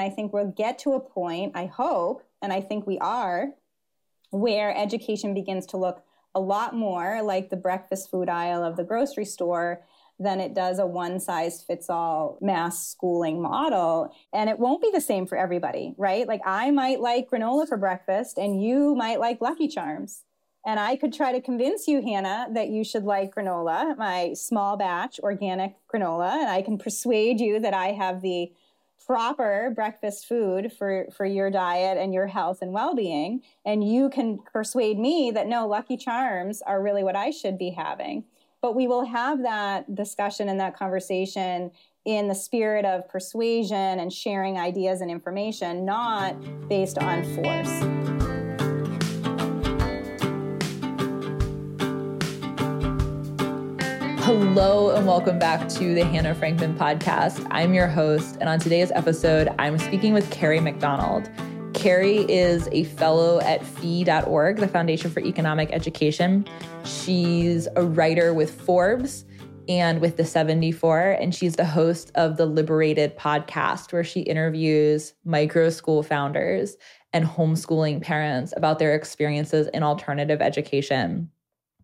And I think we'll get to a point, I hope, and I think we are, where education begins to look a lot more like the breakfast food aisle of the grocery store than it does a one size fits all mass schooling model. And it won't be the same for everybody, right? Like I might like granola for breakfast and you might like Lucky Charms. And I could try to convince you, Hannah, that you should like granola, my small batch organic granola. And I can persuade you that I have the proper breakfast food for, for your diet and your health and well being. And you can persuade me that no, Lucky Charms are really what I should be having. But we will have that discussion and that conversation in the spirit of persuasion and sharing ideas and information, not based on force. Hello, and welcome back to the Hannah Frankman podcast. I'm your host, and on today's episode, I'm speaking with Kerry McDonald. Kerry is a fellow at FEE.org, the Foundation for Economic Education. She's a writer with Forbes and with the 74, and she's the host of the LiberatED podcast, where she interviews micro school founders and homeschooling parents about their experiences in alternative education.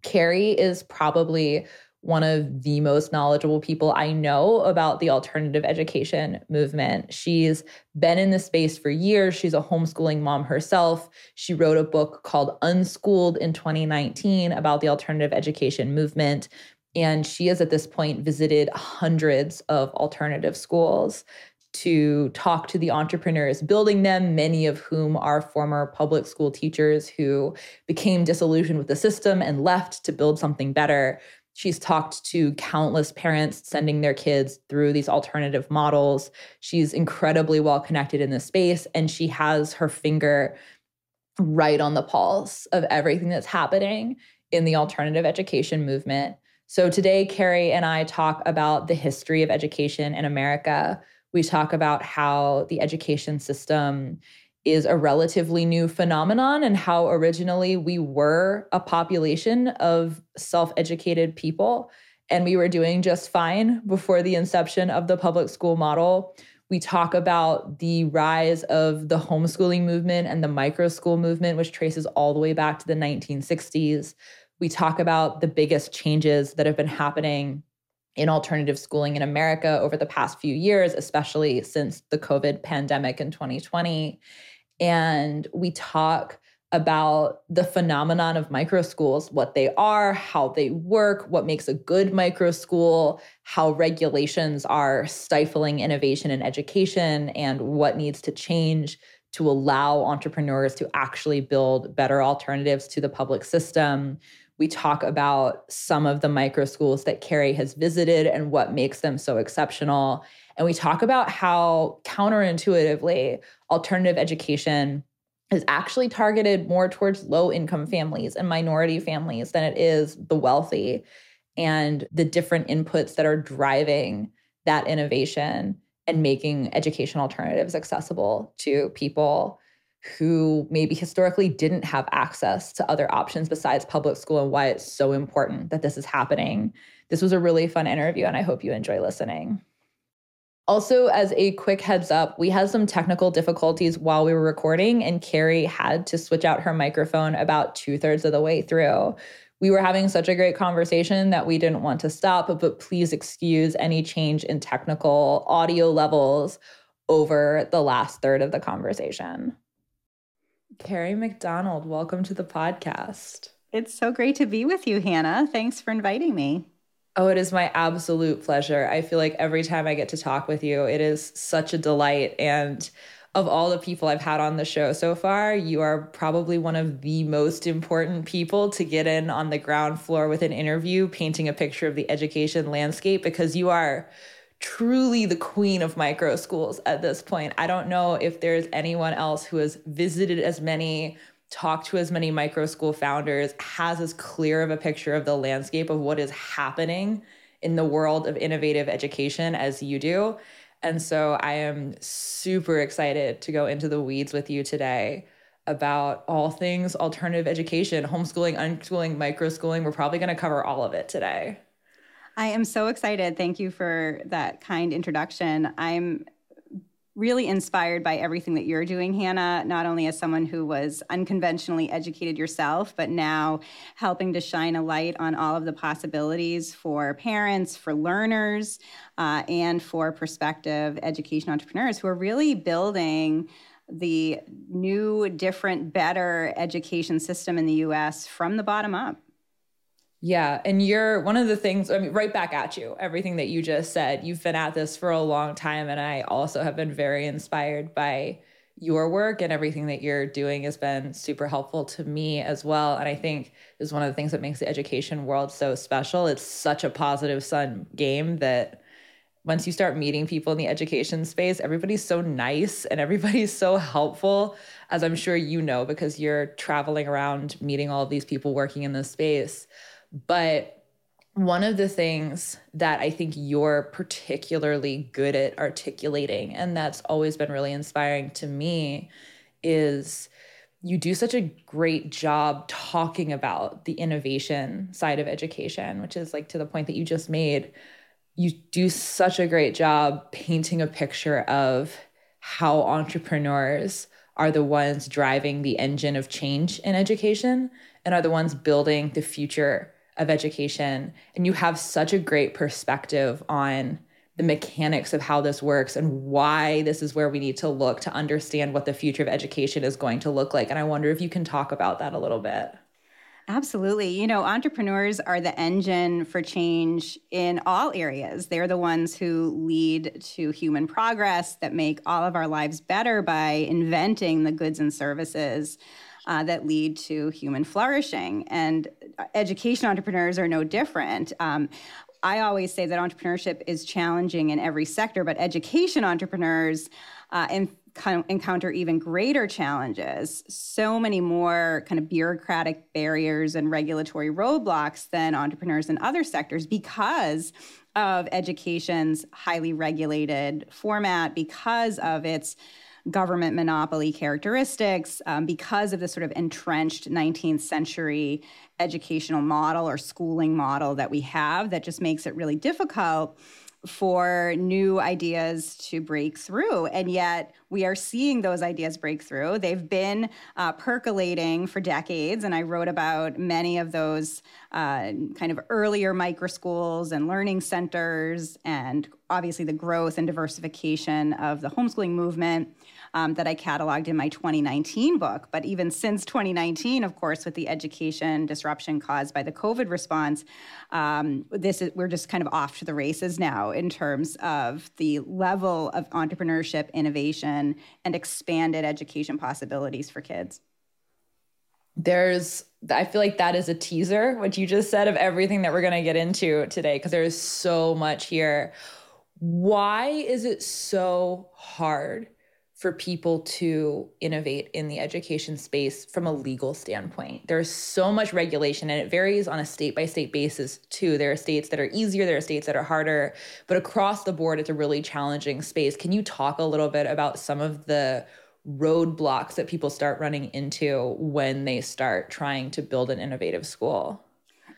Kerry is probably one of the most knowledgeable people I know about the alternative education movement. She's been in the space for years. She's a homeschooling mom herself. She wrote a book called Unschooled in 2019 about the alternative education movement. And she has at this point visited hundreds of alternative schools to talk to the entrepreneurs building them, many of whom are former public school teachers who became disillusioned with the system and left to build something better. She's talked to countless parents sending their kids through these alternative models. She's incredibly well connected in this space, and she has her finger right on the pulse of everything that's happening in the alternative education movement. So today, Kerry and I talk about the history of education in America. We talk about how the education system is a relatively new phenomenon and how originally we were a population of self educated people and we were doing just fine before the inception of the public school model. We talk about the rise of the homeschooling movement and the micro school movement, which traces all the way back to the 1960s. We talk about the biggest changes that have been happening in alternative schooling in America over the past few years, especially since the COVID pandemic in 2020 and we talk about the phenomenon of micro schools, what they are, how they work, what makes a good micro school, how regulations are stifling innovation in education, and what needs to change to allow entrepreneurs to actually build better alternatives to the public system. We talk about some of the micro schools that Kerry has visited and what makes them so exceptional. And we talk about how counterintuitively alternative education is actually targeted more towards low income families and minority families than it is the wealthy and the different inputs that are driving that innovation and making education alternatives accessible to people who maybe historically didn't have access to other options besides public school and why it's so important that this is happening. This was a really fun interview, and I hope you enjoy listening. Also, as a quick heads up, we had some technical difficulties while we were recording, and Kerry had to switch out her microphone about two thirds of the way through. We were having such a great conversation that we didn't want to stop, but please excuse any change in technical audio levels over the last third of the conversation. Kerry McDonald, welcome to the podcast. It's so great to be with you, Hannah. Thanks for inviting me. Oh, it is my absolute pleasure. I feel like every time I get to talk with you, it is such a delight. And of all the people I've had on the show so far, you are probably one of the most important people to get in on the ground floor with an interview, painting a picture of the education landscape, because you are truly the queen of micro schools at this point. I don't know if there's anyone else who has visited as many talked to as many micro school founders, has as clear of a picture of the landscape of what is happening in the world of innovative education as you do. And so I am super excited to go into the weeds with you today about all things alternative education, homeschooling, unschooling, micro schooling. We're probably going to cover all of it today. I am so excited. Thank you for that kind introduction. I'm really inspired by everything that you're doing, Hannah, not only as someone who was unconventionally educated yourself, but now helping to shine a light on all of the possibilities for parents, for learners, uh, and for prospective education entrepreneurs who are really building the new, different, better education system in the US from the bottom up. Yeah. And you're one of the things, I mean, right back at you, everything that you just said. You've been at this for a long time. And I also have been very inspired by your work and everything that you're doing has been super helpful to me as well. And I think is one of the things that makes the education world so special. It's such a positive sum game that once you start meeting people in the education space, everybody's so nice and everybody's so helpful, as I'm sure you know, because you're traveling around meeting all of these people working in this space. But one of the things that I think you're particularly good at articulating, and that's always been really inspiring to me, is you do such a great job talking about the innovation side of education, which is like to the point that you just made. You do such a great job painting a picture of how entrepreneurs are the ones driving the engine of change in education and are the ones building the future of education and you have such a great perspective on the mechanics of how this works and why this is where we need to look to understand what the future of education is going to look like and i wonder if you can talk about that a little bit Absolutely. You know, entrepreneurs are the engine for change in all areas. They're the ones who lead to human progress that make all of our lives better by inventing the goods and services uh, that lead to human flourishing. And education entrepreneurs are no different. Um, I always say that entrepreneurship is challenging in every sector, but education entrepreneurs uh, encounter even greater challenges, so many more kind of bureaucratic barriers and regulatory roadblocks than entrepreneurs in other sectors because of education's highly regulated format, because of its government monopoly characteristics um, because of the sort of entrenched 19th century educational model or schooling model that we have that just makes it really difficult for new ideas to break through. And yet, we are seeing those ideas break through. They've been uh, percolating for decades, and I wrote about many of those uh, kind of earlier micro schools and learning centers, and obviously the growth and diversification of the homeschooling movement um, that I cataloged in my 2019 book. But even since 2019, of course, with the education disruption caused by the COVID response, um, this is, we're just kind of off to the races now in terms of the level of entrepreneurship, innovation, and expanded education possibilities for kids there's I feel like that is a teaser, what you just said of everything that we're going to get into today, because there is so much here. Why is it so hard for people to innovate in the education space from a legal standpoint. There's so much regulation and it varies on a state by state basis too. There are states that are easier, there are states that are harder, but across the board, it's a really challenging space. Can you talk a little bit about some of the roadblocks that people start running into when they start trying to build an innovative school?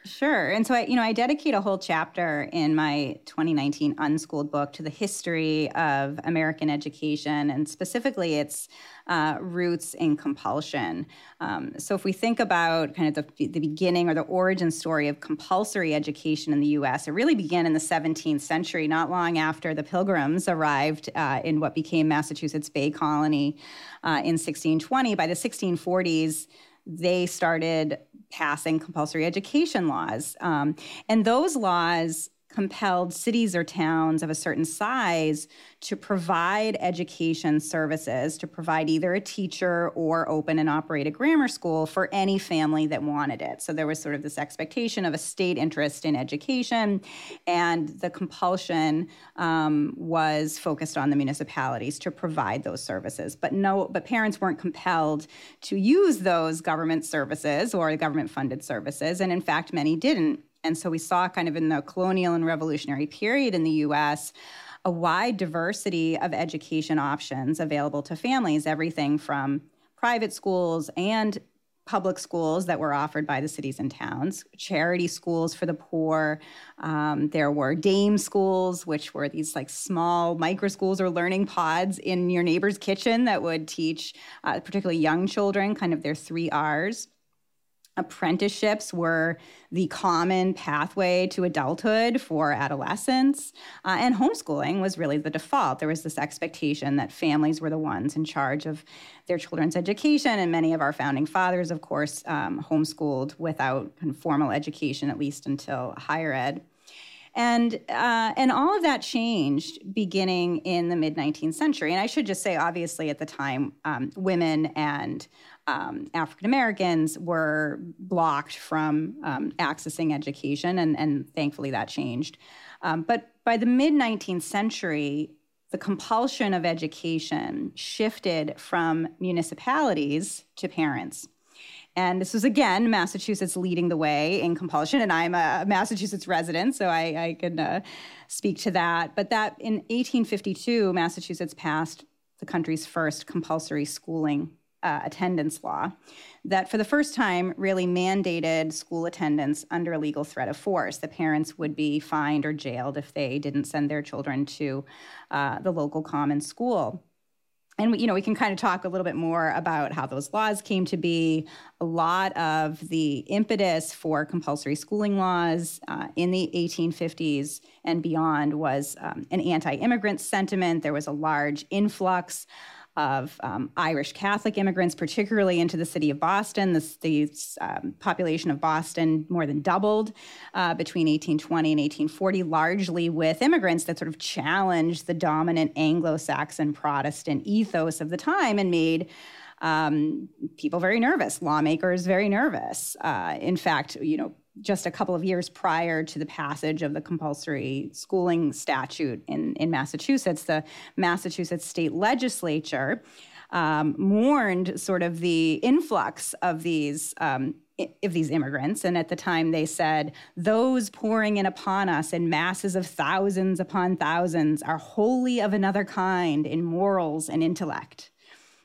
Sure. And so I, you know, I dedicate a whole chapter in my 2019 Unschooled book to the history of American education and specifically its uh, roots in compulsion. Um, so if we think about kind of the, the beginning or the origin story of compulsory education in the U.S., it really began in the 17th century, not long after the Pilgrims arrived uh, in what became Massachusetts Bay Colony uh, in 1620. By the 1640s, they started passing compulsory education laws. Um, and those laws compelled cities or towns of a certain size to provide education services, to provide either a teacher or open and operate a grammar school for any family that wanted it. So there was sort of this expectation of a state interest in education, and the compulsion um, was focused on the municipalities to provide those services. But no, but parents weren't compelled to use those government services or government funded services, and in fact, many didn't. And so we saw kind of in the colonial and revolutionary period in the US a wide diversity of education options available to families, everything from private schools and public schools that were offered by the cities and towns, charity schools for the poor. Um, there were dame schools, which were these like small micro schools or learning pods in your neighbor's kitchen that would teach uh, particularly young children kind of their three R's. Apprenticeships were the common pathway to adulthood for adolescents, uh, and homeschooling was really the default. There was this expectation that families were the ones in charge of their children's education, and many of our founding fathers, of course, um, homeschooled without formal education, at least until higher ed. And, uh, and all of that changed beginning in the mid 19th century. And I should just say, obviously, at the time, um, women and um, African Americans were blocked from um, accessing education, and, and, thankfully that changed. Um, but by the mid 19th century, the compulsion of education shifted from municipalities to parents. And this was again Massachusetts leading the way in compulsion. And I'm a Massachusetts resident, so I, I can uh, speak to that. But that in 1852, Massachusetts passed the country's first compulsory schooling uh, attendance law that for the first time really mandated school attendance under a legal threat of force. The parents would be fined or jailed if they didn't send their children to uh, the local common school. And you know we can kind of talk a little bit more about how those laws came to be. A lot of the impetus for compulsory schooling laws uh, in the 1850s and beyond was um, an anti-immigrant sentiment. There was a large influx of um, Irish Catholic immigrants, particularly into the city of Boston. This, the um, population of Boston more than doubled uh, between 1820 and 1840, largely with immigrants that sort of challenged the dominant Anglo Saxon Protestant ethos of the time and made um, people very nervous, lawmakers very nervous. Uh, in fact, you know, just a couple of years prior to the passage of the compulsory schooling statute in, in Massachusetts, the Massachusetts state legislature um, mourned sort of the influx of these. Um, of these immigrants. And at the time, they said, Those pouring in upon us in masses of thousands upon thousands are wholly of another kind in morals and intellect.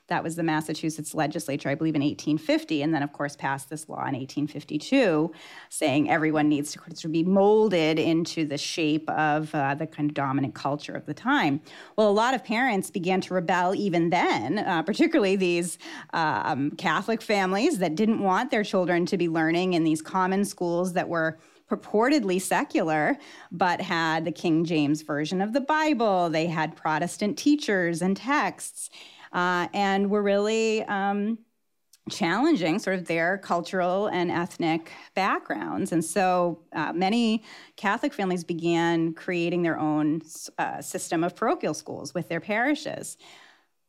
That was the Massachusetts legislature, I believe, in 1850, and then, of course, passed this law in 1852, saying everyone needs to be molded into the shape of uh, the kind of dominant culture of the time. Well, a lot of parents began to rebel even then, uh, particularly these um, Catholic families that didn't want their children to be learning in these common schools that were purportedly secular, but had the King James Version of the Bible. They had Protestant teachers and texts uh, and were really um, challenging sort of their cultural and ethnic backgrounds. And so uh, many Catholic families began creating their own uh, system of parochial schools with their parishes.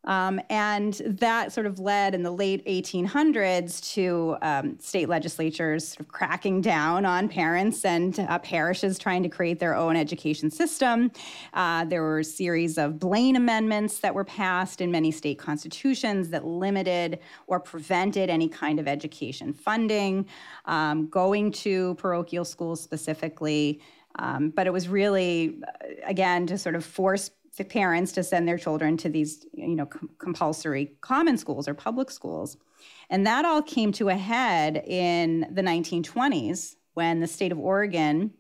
Um, and that sort of led in the late 1800s to um, state legislatures sort of cracking down on parents and uh, parishes trying to create their own education system. Uh, there were a series of Blaine amendments that were passed in many state constitutions that limited or prevented any kind of education funding, um, going to parochial schools specifically. Um, but it was really, uh, again, to sort of force parents to send their children to these, you know, com- compulsory common schools or public schools. And that all came to a head in the 1920s when the state of Oregon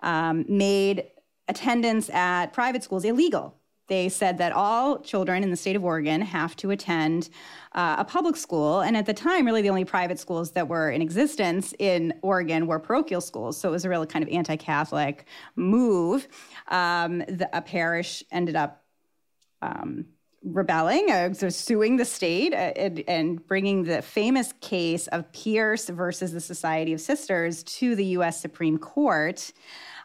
um, made attendance at private schools illegal. They said that all children in the state of Oregon have to attend uh, a public school. And at the time, really the only private schools that were in existence in Oregon were parochial schools. So it was a really kind of anti Catholic move. Um, the, a parish ended up um, rebelling, uh, suing the state uh, and, and, bringing the famous case of Pierce versus the Society of Sisters to the US Supreme Court.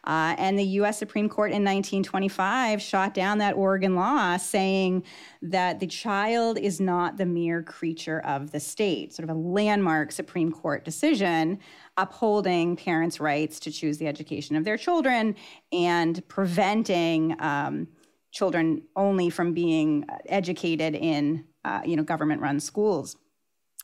Uh, and the US Supreme Court in 1925 shot down that Oregon law saying that the child is not the mere creature of the state, sort of a landmark Supreme Court decision upholding parents' rights to choose the education of their children and preventing um, children only from being educated in uh, you know government-run schools.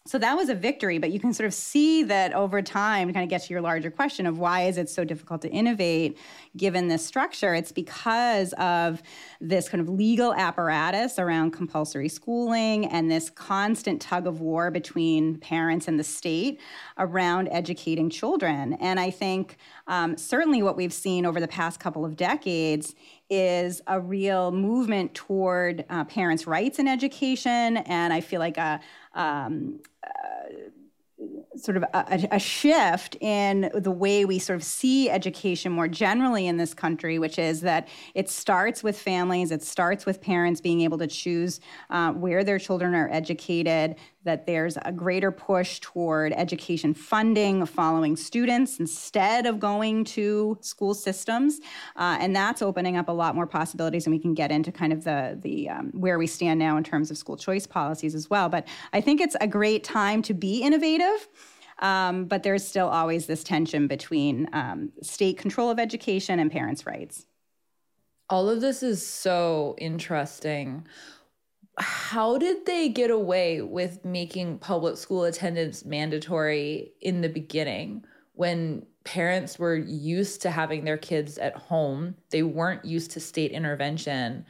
so that was a victory, but you can sort of see that over time, to kind of get to your larger question of why is it so difficult to innovate given this structure? It's because of this kind of legal apparatus around compulsory schooling and this constant tug of war between parents and the state around educating children. And I think um, certainly what we've seen over the past couple of decades is a real movement toward uh, parents' rights in education, and I feel like a, um, uh, sort of a, a, shift in the way we sort of see education more generally in this country, which is that it starts with families, it starts with parents being able to choose uh, where their children are educated, that there's a greater push toward education funding following students instead of going to school systems. Uh, and that's opening up a lot more possibilities, and we can get into kind of the, the um, where we stand now in terms of school choice policies as well. But I think it's a great time to be innovative. Um, but there's still always this tension between um, state control of education and parents' rights. All of this is so interesting. How did they get away with making public school attendance mandatory in the beginning when parents were used to having their kids at home? They weren't used to state intervention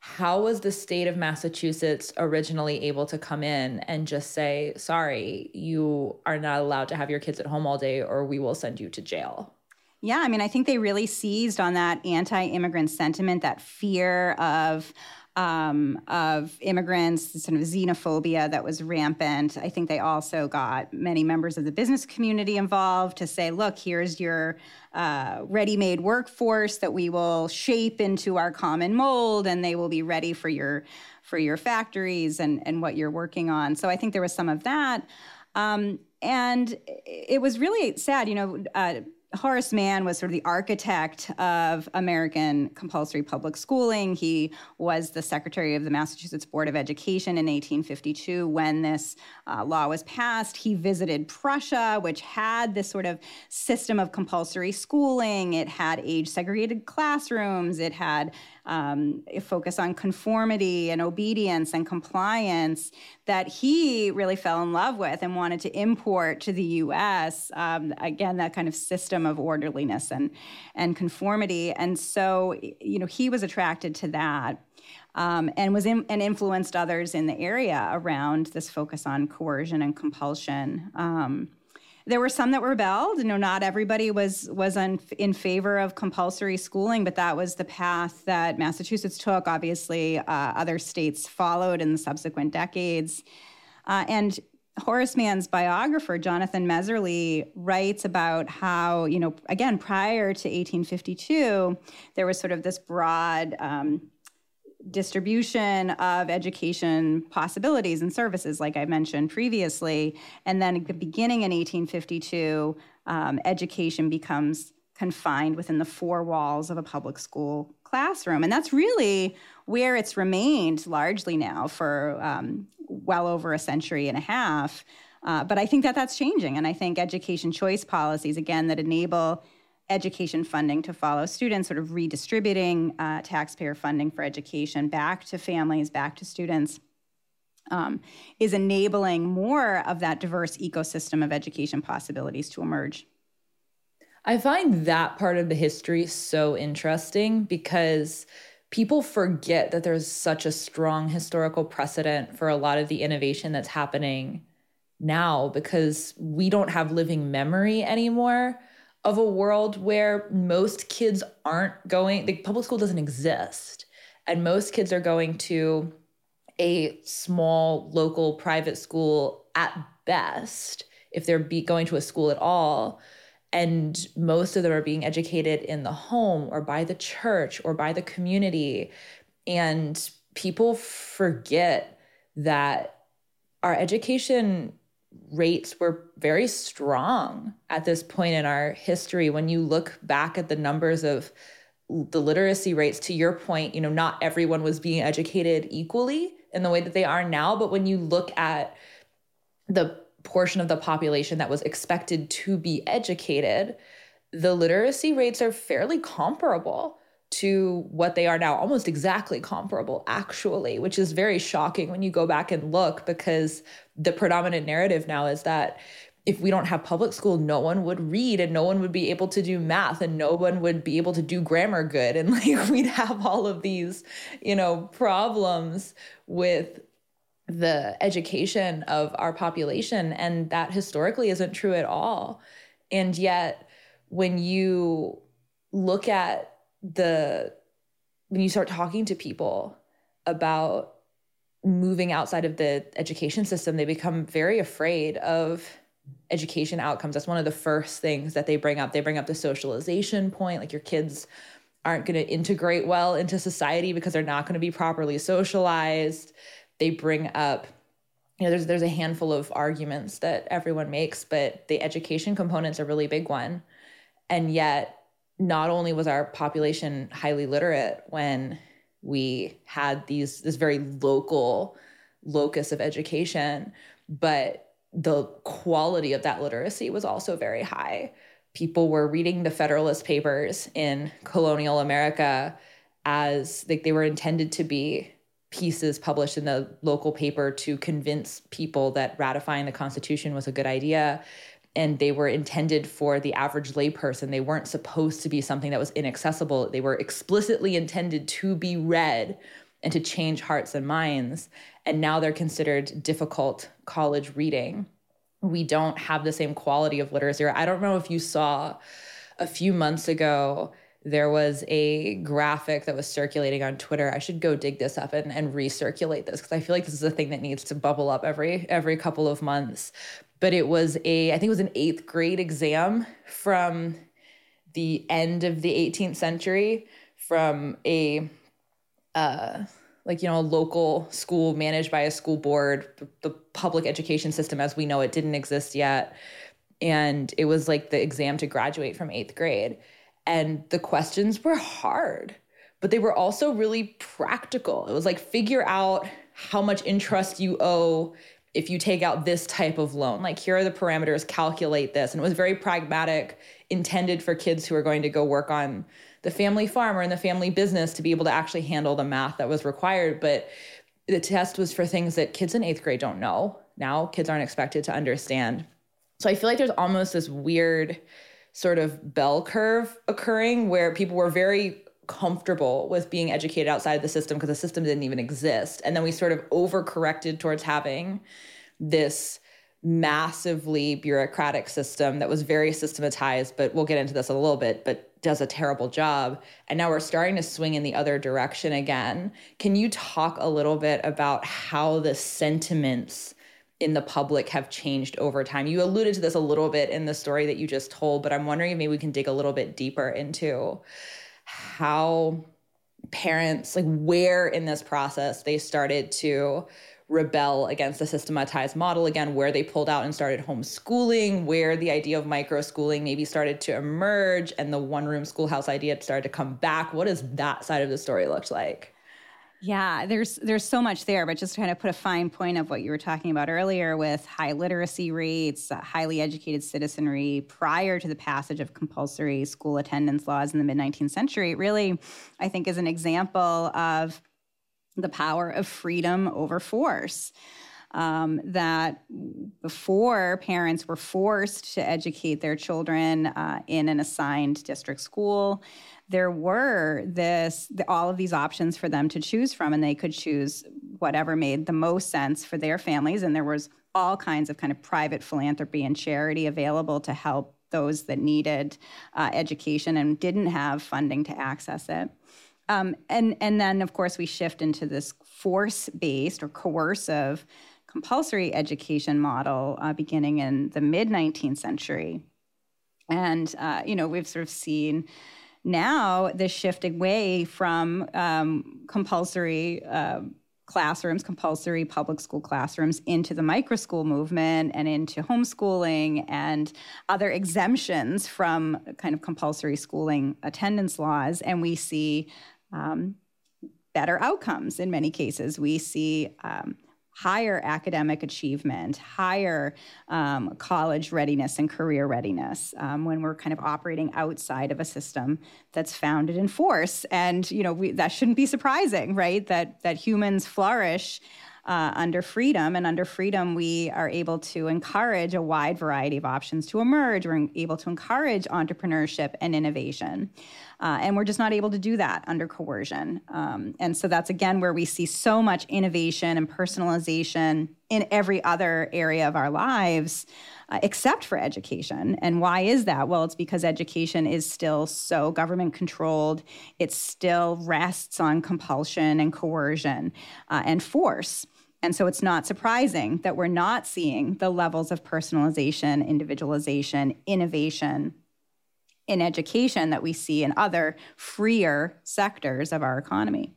how was the state of Massachusetts originally able to come in and just say, sorry, you are not allowed to have your kids at home all day or we will send you to jail? Yeah, I mean, I think they really seized on that anti immigrant sentiment, that fear of um, of immigrants, sort of xenophobia that was rampant. I think they also got many members of the business community involved to say, look, here's your uh, ready made workforce that we will shape into our common mold, and they will be ready for your for your factories and, and what you're working on. So I think there was some of that. Um, and it was really sad, you know. Uh, Horace Mann was sort of the architect of American compulsory public schooling. He was the secretary of the Massachusetts Board of Education in 1852 when this uh, law was passed. He visited Prussia, which had this sort of system of compulsory schooling. It had age segregated classrooms. It had um, focus on conformity and obedience and compliance that he really fell in love with and wanted to import to the US. Um, again, that kind of system of orderliness and, and conformity. And so, you know, he was attracted to that. Um, and was in, and influenced others in the area around this focus on coercion and compulsion. Um, there were some that rebelled. You know, not everybody was was un, in favor of compulsory schooling, but that was the path that Massachusetts took. Obviously, uh, other states followed in the subsequent decades, uh, and Horace Mann's biographer, Jonathan Messerli, writes about how, you know, again, prior to 1852, there was sort of this broad um, distribution of education possibilities and services, like I mentioned previously. And then the beginning in 1852, um, education becomes confined within the four walls of a public school classroom. And that's really where it's remained largely now for um, well over a century and a half. Uh, but I think that that's changing. And I think education choice policies, again, that enable education funding to follow students, sort of redistributing uh, taxpayer funding for education back to families, back to students, um, is enabling more of that diverse ecosystem of education possibilities to emerge. I find that part of the history so interesting because people forget that there's such a strong historical precedent for a lot of the innovation that's happening now because we don't have living memory anymore of a world where most kids aren't going, the public school doesn't exist. And most kids are going to a small local private school at best, if they're be going to a school at all. And most of them are being educated in the home or by the church or by the community. And people forget that our education rates were very strong at this point in our history. When you look back at the numbers of the literacy rates to your point you know not everyone was being educated equally in the way that they are now but when you look at the portion of the population that was expected to be educated the literacy rates are fairly comparable to what they are now, almost exactly comparable, actually, which is very shocking when you go back and look because the predominant narrative now is that if we don't have public school, no one would read and no one would be able to do math and no one would be able to do grammar good. And like we'd have all of these, you know, problems with the education of our population. And that historically isn't true at all. And yet, when you look at the when you start talking to people about moving outside of the education system, they become very afraid of education outcomes. That's one of the first things that they bring up. They bring up the socialization point, like your kids aren't going to integrate well into society because they're not going to be properly socialized. They bring up you know there's there's a handful of arguments that everyone makes, but the education component's a really big one. And yet not only was our population highly literate when we had these this very local locus of education, but the quality of that literacy was also very high. People were reading the Federalist Papers in colonial America as like they were intended to be pieces published in the local paper to convince people that ratifying the Constitution was a good idea and they were intended for the average layperson. They weren't supposed to be something that was inaccessible. They were explicitly intended to be read and to change hearts and minds. And now they're considered difficult college reading. We don't have the same quality of literacy. I don't know if you saw a few months ago, there was a graphic that was circulating on Twitter. I should go dig this up and, and recirculate this because I feel like this is a thing that needs to bubble up every every couple of months but it was a I think it was an eighth grade exam from the end of the 18th century from a uh, like you know a local school managed by a school board. The public education system as we know it didn't exist yet. And it was like the exam to graduate from eighth grade. And the questions were hard but they were also really practical. It was like figure out how much interest you owe if you take out this type of loan, like here are the parameters, calculate this. And it was very pragmatic, intended for kids who are going to go work on the family farm or in the family business to be able to actually handle the math that was required. But the test was for things that kids in eighth grade don't know. Now kids aren't expected to understand. So I feel like there's almost this weird sort of bell curve occurring where people were very comfortable with being educated outside of the system because the system didn't even exist. And then we sort of overcorrected towards having this massively bureaucratic system that was very systematized, but we'll get into this a little bit, but does a terrible job. And now we're starting to swing in the other direction again. Can you talk a little bit about how the sentiments in the public have changed over time? You alluded to this a little bit in the story that you just told, but I'm wondering if maybe we can dig a little bit deeper into how parents, like where in this process they started to rebel against the systematized model again, where they pulled out and started homeschooling, where the idea of micro schooling maybe started to emerge and the one room schoolhouse idea started to come back. What does that side of the story look like? Yeah, there's there's so much there, but just to kind of put a fine point of what you were talking about earlier with high literacy rates, uh, highly educated citizenry prior to the passage of compulsory school attendance laws in the mid 19th century, really, I think, is an example of the power of freedom over force. Um, that before parents were forced to educate their children uh, in an assigned district school, there were this the, all of these options for them to choose from and they could choose whatever made the most sense for their families. And there was all kinds of kind of private philanthropy and charity available to help those that needed uh, education and didn't have funding to access it. Um, and and then of course we shift into this force based or coercive compulsory education model uh, beginning in the mid 19th century. And uh, you know we've sort of seen now the shift away from um, compulsory uh, classrooms, compulsory public school classrooms, into the microschool movement and into homeschooling and other exemptions from kind of compulsory schooling attendance laws. And we see um, better outcomes in many cases. We see um, higher academic achievement, higher um, college readiness and career readiness um, when we're kind of operating outside of a system that's founded in force. And you know we, that shouldn't be surprising, right? That that humans flourish uh, under freedom. And under freedom, we are able to encourage a wide variety of options to emerge. We're able to encourage entrepreneurship and innovation. Uh, and we're just not able to do that under coercion. Um, and so that's again where we see so much innovation and personalization in every other area of our lives. Uh, except for education. And why is that? Well, it's because education is still so government controlled. It still rests on compulsion and coercion uh, and force. And so it's not surprising that we're not seeing the levels of personalization, individualization, innovation in education that we see in other freer sectors of our economy.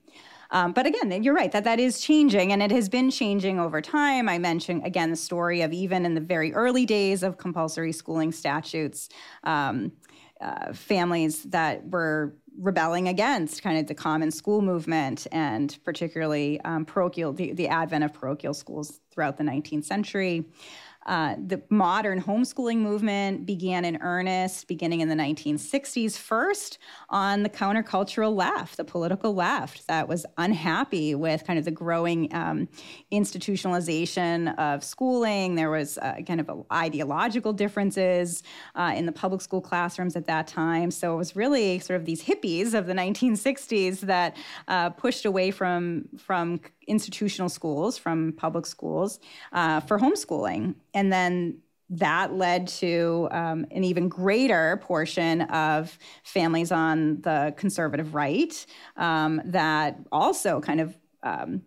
Um, but again, you're right that that is changing, and it has been changing over time. I mentioned again the story of even in the very early days of compulsory schooling statutes, um, uh, families that were rebelling against kind of the common school movement and particularly um, parochial, the, the advent of parochial schools throughout the 19th century. Uh, the modern homeschooling movement began in earnest beginning in the 1960s, first on the countercultural left, the political left that was unhappy with kind of the growing um, institutionalization of schooling. There was uh, kind of ideological differences uh, in the public school classrooms at that time. So it was really sort of these hippies of the 1960s that uh, pushed away from, from institutional schools, from public schools, uh, for homeschooling. And then that led to um, an even greater portion of families on the conservative right um, that also kind of um,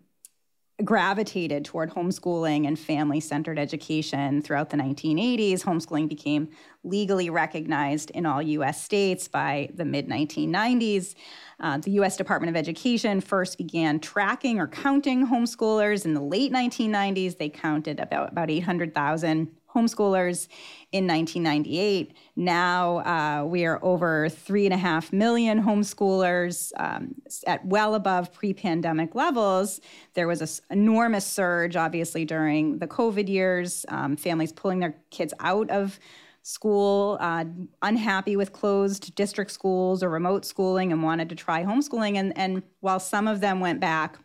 gravitated toward homeschooling and family centered education throughout the 1980s. Homeschooling became legally recognized in all US states by the mid 1990s. Uh, the US Department of Education first began tracking or counting homeschoolers in the late 1990s. They counted about, about 800,000 homeschoolers in 1998. Now uh, we are over three and a half million homeschoolers um, at well above pre pandemic levels. There was an enormous surge, obviously, during the COVID years, um, families pulling their kids out of school, uh, unhappy with closed district schools or remote schooling, and wanted to try homeschooling. And, and while some of them went back,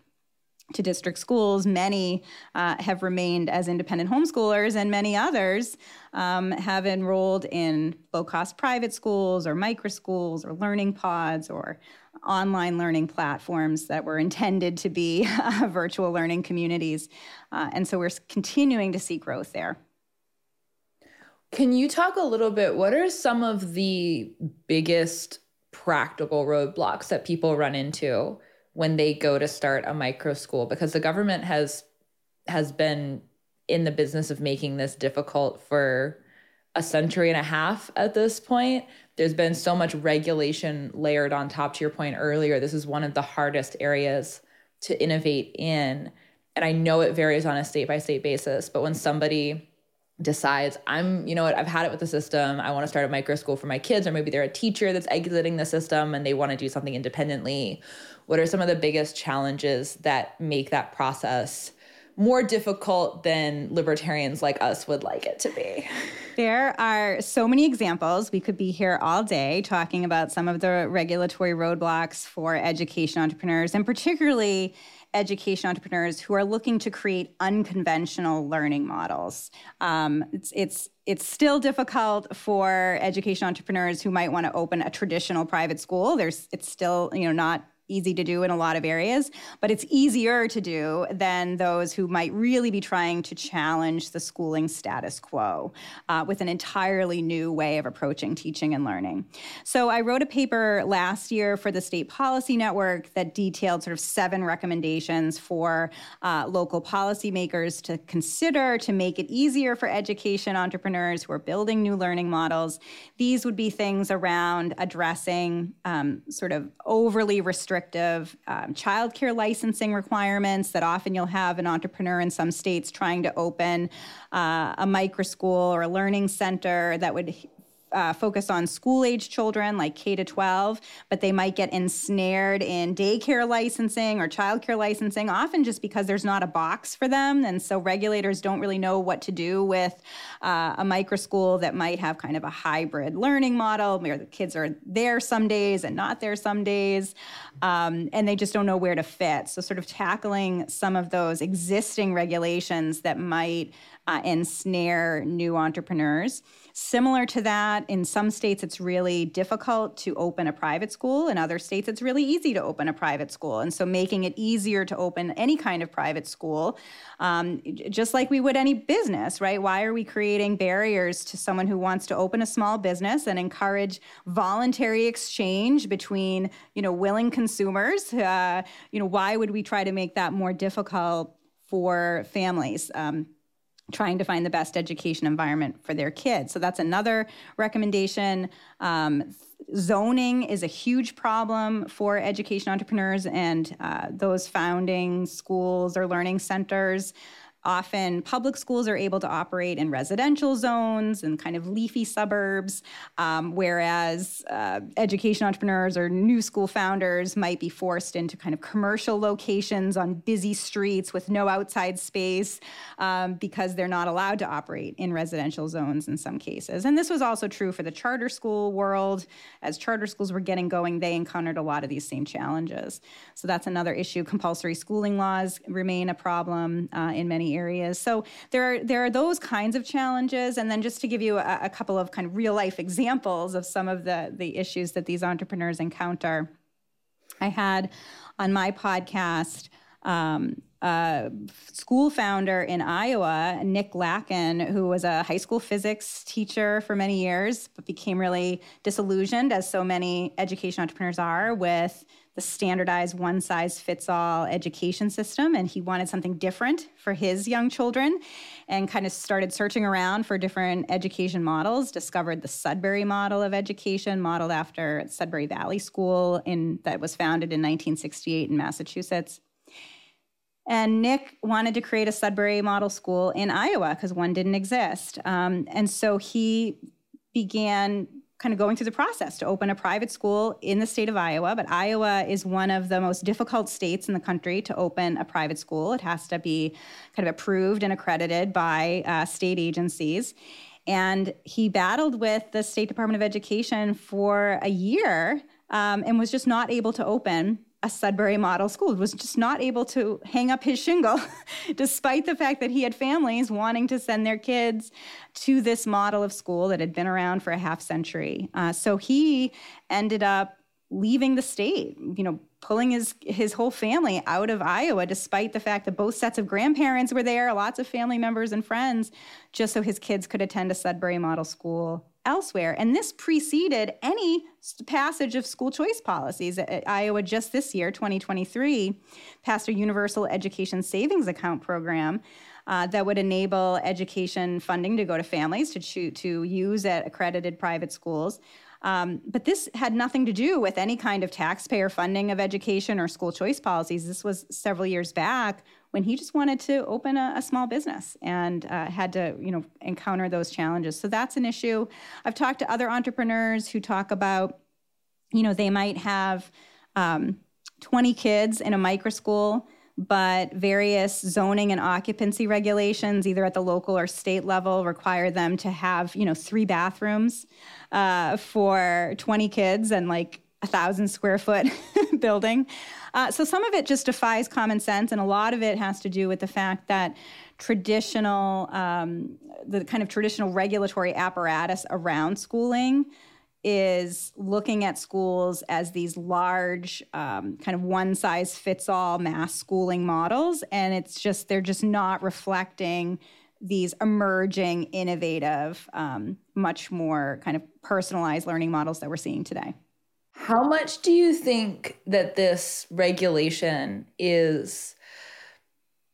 to district schools. Many uh, have remained as independent homeschoolers, and many others um, have enrolled in low cost private schools or micro schools or learning pods or online learning platforms that were intended to be uh, virtual learning communities. Uh, and so we're continuing to see growth there. Can you talk a little bit? What are some of the biggest practical roadblocks that people run into when they go to start a micro school? Because the government has has been in the business of making this difficult for a century and a half at this point. There's been so much regulation layered on top to your point earlier. This is one of the hardest areas to innovate in. And I know it varies on a state by state basis, but when somebody decides i'm you know what i've had it with the system. I want to start a micro school for my kids or maybe they're a teacher that's exiting the system and they want to do something independently. What are some of the biggest challenges that make that process more difficult than libertarians like us would like it to be? There are so many examples. We could be here all day talking about some of the regulatory roadblocks for education entrepreneurs, and particularly education entrepreneurs who are looking to create unconventional learning models. Um, it's, it's it's still difficult for education entrepreneurs who might want to open a traditional private school. There's it's still you know not easy to do in a lot of areas, but it's easier to do than those who might really be trying to challenge the schooling status quo uh, with an entirely new way of approaching teaching and learning. So I wrote a paper last year for the State Policy Network that detailed sort of seven recommendations for uh, local policymakers to consider to make it easier for education entrepreneurs who are building new learning models. These would be things around addressing um, sort of overly restrictive restrictive um, childcare licensing requirements that often you'll have an entrepreneur in some states trying to open uh, a micro school or a learning center that would uh, focus on school age children like K to 12, but they might get ensnared in daycare licensing or childcare licensing, often just because there's not a box for them. And so regulators don't really know what to do with uh, a micro school that might have kind of a hybrid learning model where the kids are there some days and not there some days. Um, and they just don't know where to fit. So, sort of tackling some of those existing regulations that might uh, ensnare new entrepreneurs. Similar to that, in some states, it's really difficult to open a private school. In other states, it's really easy to open a private school. And so, making it easier to open any kind of private school, um, just like we would any business, right? Why are we creating barriers to someone who wants to open a small business and encourage voluntary exchange between, you know, willing consumers? Uh, you know, why would we try to make that more difficult for families? Um, trying to find the best education environment for their kids. So that's another recommendation. Um, zoning is a huge problem for education entrepreneurs and uh, those founding schools or learning centers. Often, public schools are able to operate in residential zones and kind of leafy suburbs, um, whereas uh, education entrepreneurs or new school founders might be forced into kind of commercial locations on busy streets with no outside space um, because they're not allowed to operate in residential zones in some cases. And this was also true for the charter school world. As charter schools were getting going, they encountered a lot of these same challenges. So that's another issue. Compulsory schooling laws remain a problem uh, in many areas. So there are there are those kinds of challenges, and then just to give you a, a couple of kind of real life examples of some of the the issues that these entrepreneurs encounter. I had on my podcast. Um, a school founder in Iowa, Nick Lacken, who was a high school physics teacher for many years, but became really disillusioned, as so many education entrepreneurs are, with standardized one size fits all education system. And he wanted something different for his young children and kind of started searching around for different education models, discovered the Sudbury model of education, modeled after Sudbury Valley School in, that was founded in 1968 in Massachusetts. And Nick wanted to create a Sudbury model school in Iowa because one didn't exist. Um, and so he began kind of going through the process to open a private school in the state of Iowa. But Iowa is one of the most difficult states in the country to open a private school. It has to be kind of approved and accredited by uh, state agencies. And he battled with the State Department of Education for a year um, and was just not able to open a Sudbury model school, was just not able to hang up his shingle, despite the fact that he had families wanting to send their kids to this model of school that had been around for a half century. Uh, so he ended up leaving the state, you know, pulling his his whole family out of Iowa, despite the fact that both sets of grandparents were there, lots of family members and friends, just so his kids could attend a Sudbury model school elsewhere. And this preceded any passage of school choice policies. Iowa just this year, 2023, passed a universal education savings account program uh, that would enable education funding to go to families to, to use at accredited private schools. Um, but this had nothing to do with any kind of taxpayer funding of education or school choice policies. This was several years back when he just wanted to open a, a small business and uh, had to, you know, encounter those challenges. So that's an issue. I've talked to other entrepreneurs who talk about, you know, they might have um, 20 kids in a micro school but various zoning and occupancy regulations, either at the local or state level, require them to have, you know, three bathrooms uh, for 20 kids and like a thousand square foot building. Uh, so some of it just defies common sense, and a lot of it has to do with the fact that traditional, um, the kind of traditional regulatory apparatus around schooling is looking at schools as these large um, kind of one size fits all mass schooling models and it's just they're just not reflecting these emerging innovative um, much more kind of personalized learning models that we're seeing today. How much do you think that this regulation is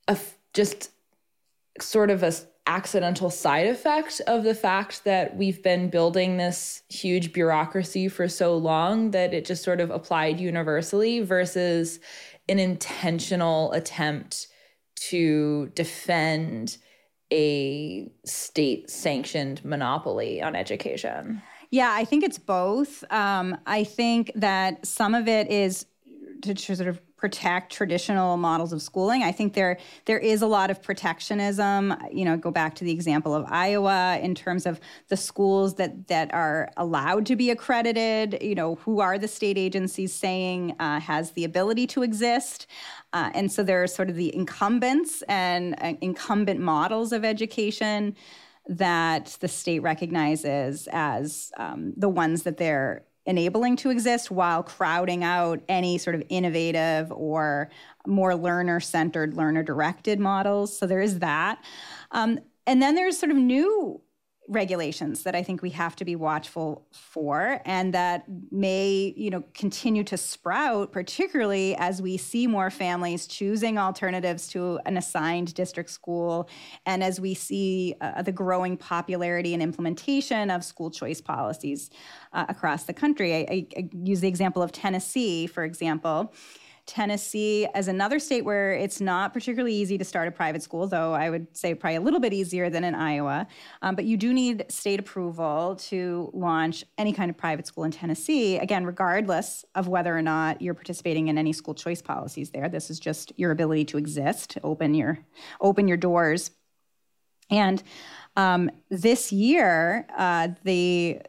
a, just sort of a accidental side effect of the fact that we've been building this huge bureaucracy for so long that it just sort of applied universally versus an intentional attempt to defend a state sanctioned monopoly on education? Yeah, I think it's both. Um, I think that some of it is to, sort of protect traditional models of schooling. I think there there is a lot of protectionism. You know, go back to the example of Iowa in terms of the schools that that are allowed to be accredited. You know, who are the state agencies saying uh, has the ability to exist? Uh, and so there are sort of the incumbents and uh, incumbent models of education that the state recognizes as um, the ones that they're enabling to exist while crowding out any sort of innovative or more learner centered, learner directed models. So there is that. Um, and then there's sort of new regulations that I think we have to be watchful for and that may, you know, continue to sprout particularly as we see more families choosing alternatives to an assigned district school and as we see uh, the growing popularity and implementation of school choice policies uh, across the country. I, I, I use the example of Tennessee, for example. Tennessee as another state where it's not particularly easy to start a private school, though I would say probably a little bit easier than in Iowa. Um, but you do need state approval to launch any kind of private school in Tennessee, again, regardless of whether or not you're participating in any school choice policies there. This is just your ability to exist, open your open your doors. And um, this year, uh, the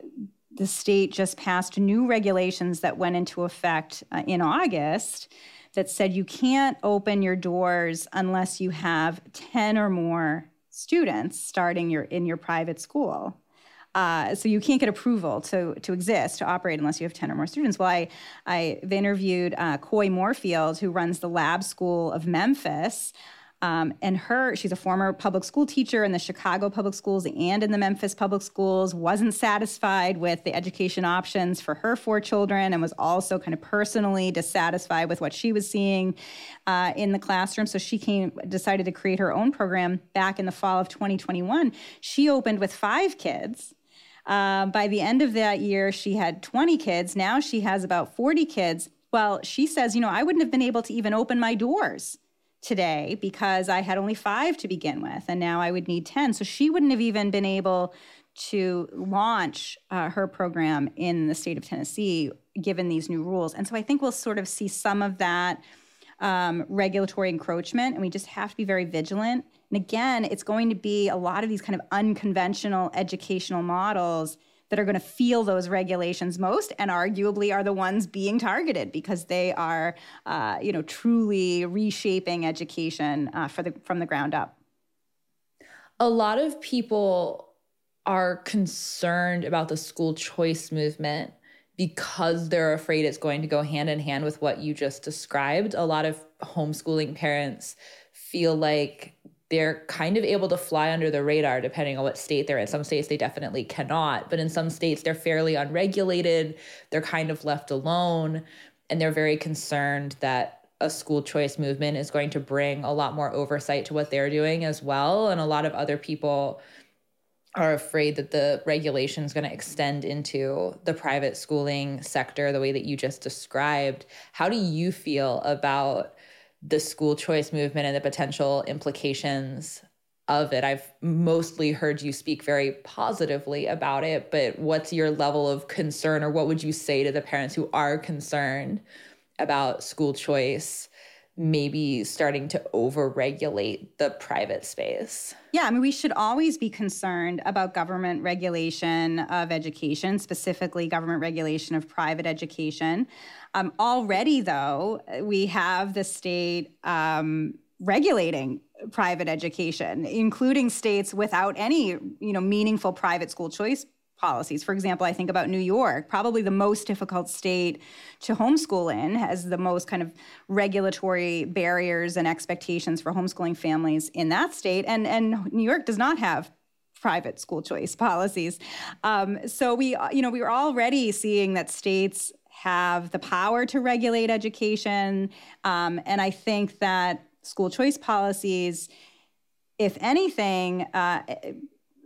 the state just passed new regulations that went into effect uh, in August that said you can't open your doors unless you have 10 or more students starting your in your private school. Uh, so you can't get approval to to exist to operate unless you have 10 or more students. Well, I I've interviewed uh, Coi Morefield, who runs the Lab School of Memphis, um, and her, she's a former public school teacher in the Chicago public schools and in the Memphis public schools, wasn't satisfied with the education options for her four children and was also kind of personally dissatisfied with what she was seeing uh, in the classroom. So she came, decided to create her own program back in the fall of 2021. She opened with five kids. Uh, by the end of that year, she had 20 kids. Now she has about 40 kids. Well, she says, you know, I wouldn't have been able to even open my doors today because I had only five to begin with, and now I would need 10. So she wouldn't have even been able to launch uh, her program in the state of Tennessee given these new rules. And so I think we'll sort of see some of that um, regulatory encroachment, and we just have to be very vigilant. And again, it's going to be a lot of these kind of unconventional educational models that are going to feel those regulations most and arguably are the ones being targeted because they are uh, you know truly reshaping education uh, the from the ground up. A lot of people are concerned about the school choice movement because they're afraid it's going to go hand in hand with what you just described. A lot of homeschooling parents feel like they're kind of able to fly under the radar depending on what state they're in. Some states they definitely cannot, but in some states they're fairly unregulated. They're kind of left alone, and they're very concerned that a school choice movement is going to bring a lot more oversight to what they're doing as well. And a lot of other people are afraid that the regulation is going to extend into the private schooling sector the way that you just described. How do you feel about? The school choice movement and the potential implications of it. I've mostly heard you speak very positively about it, but what's your level of concern or what would you say to the parents who are concerned about school choice? maybe starting to overregulate the private space. Yeah, I mean, we should always be concerned about government regulation of education, specifically government regulation of private education. Um, already, though, we have the state um, regulating private education, including states without any, you know, meaningful private school choice policies. For example, I think about New York, probably the most difficult state to homeschool in, has the most kind of regulatory barriers and expectations for homeschooling families in that state. And, and New York does not have private school choice policies. Um, so we, you know, we were already seeing that states have the power to regulate education. Um, and I think that school choice policies, if anything, uh,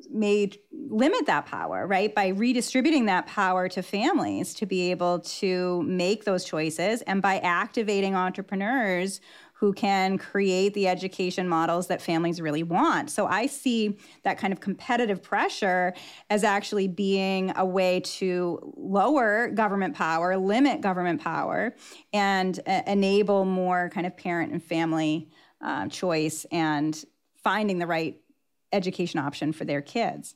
may limit that power, right? By redistributing that power to families to be able to make those choices and by activating entrepreneurs who can create the education models that families really want. So I see that kind of competitive pressure as actually being a way to lower government power, limit government power, and uh, enable more kind of parent and family uh, choice and finding the right education option for their kids.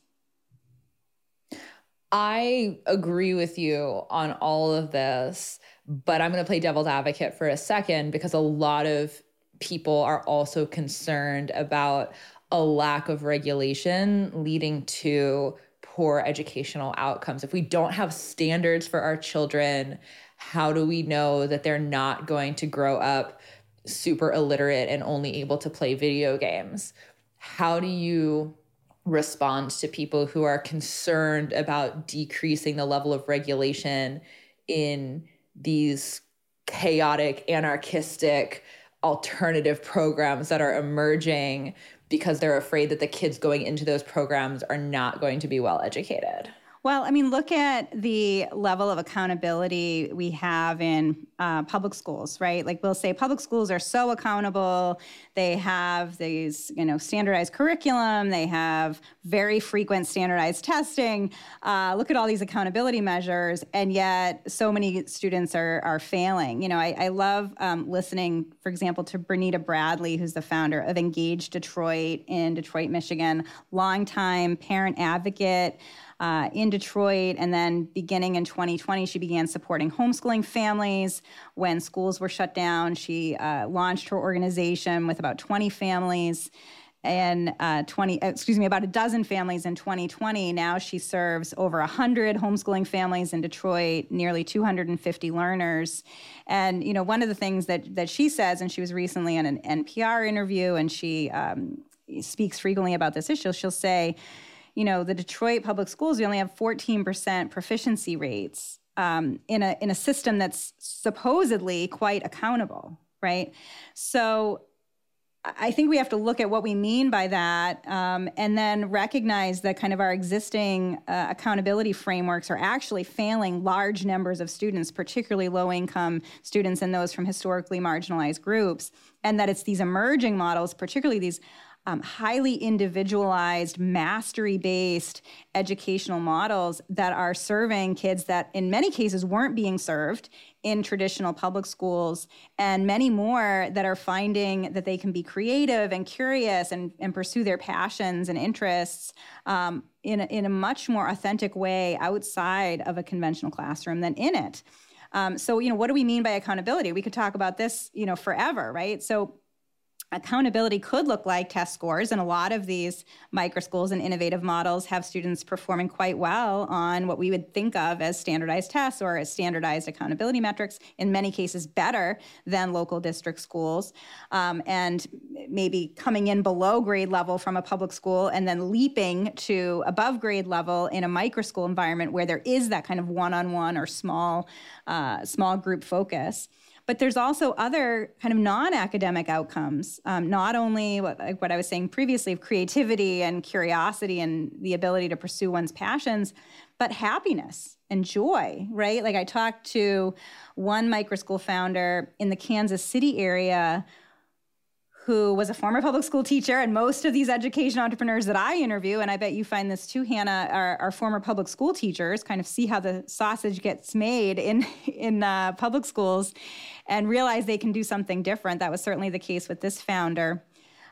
I agree with you on all of this, but I'm going to play devil's advocate for a second because a lot of people are also concerned about a lack of regulation leading to poor educational outcomes. If we don't have standards for our children, how do we know that they're not going to grow up super illiterate and only able to play video games? How do you respond to people who are concerned about decreasing the level of regulation in these chaotic, anarchistic, alternative programs that are emerging because they're afraid that the kids going into those programs are not going to be well educated. Well, I mean, look at the level of accountability we have in uh, public schools, right? Like we'll say public schools are so accountable. They have these, you know, standardized curriculum. They have very frequent standardized testing. Uh, look at all these accountability measures, and yet so many students are are failing. You know, I, I love um, listening, for example, to Bernita Bradley, who's the founder of Engage Detroit in Detroit, Michigan, longtime parent advocate uh, in Detroit. And then beginning in 2020, she began supporting homeschooling families when schools were shut down. She uh, launched her organization with about 20 families and uh, 20 excuse me about a dozen families in 2020 now she serves over 100 homeschooling families in detroit nearly 250 learners and you know one of the things that that she says and she was recently in an npr interview and she um, speaks frequently about this issue she'll say you know, the Detroit public schools, we only have 14% proficiency rates um, in a in a system that's supposedly quite accountable, right? So I think we have to look at what we mean by that um, and then recognize that kind of our existing uh, accountability frameworks are actually failing large numbers of students, particularly low income students and those from historically marginalized groups, and that it's these emerging models, particularly these um, highly individualized, mastery based educational models that are serving kids that, in many cases, weren't being served in traditional public schools, and many more that are finding that they can be creative and curious and, and pursue their passions and interests um, in, a, in a much more authentic way outside of a conventional classroom than in it. Um, so, you know, what do we mean by accountability? We could talk about this, you know, forever, right? So, accountability could look like test scores and a lot of these micro schools and innovative models have students performing quite well on what we would think of as standardized tests or as standardized accountability metrics in many cases better than local district schools. Um, and maybe coming in below grade level from a public school and then leaping to above grade level in a micro school environment where there is that kind of one-on-one or small uh, small group focus but there's also other kind of non-academic outcomes, um, not only what, like what I was saying previously of creativity and curiosity and the ability to pursue one's passions, but happiness and joy, right? Like I talked to one micro school founder in the Kansas City area who was a former public school teacher. And most of these education entrepreneurs that I interview, and I bet you find this too, Hannah, are, are former public school teachers, kind of see how the sausage gets made in, in uh, public schools and realize they can do something different. That was certainly the case with this founder.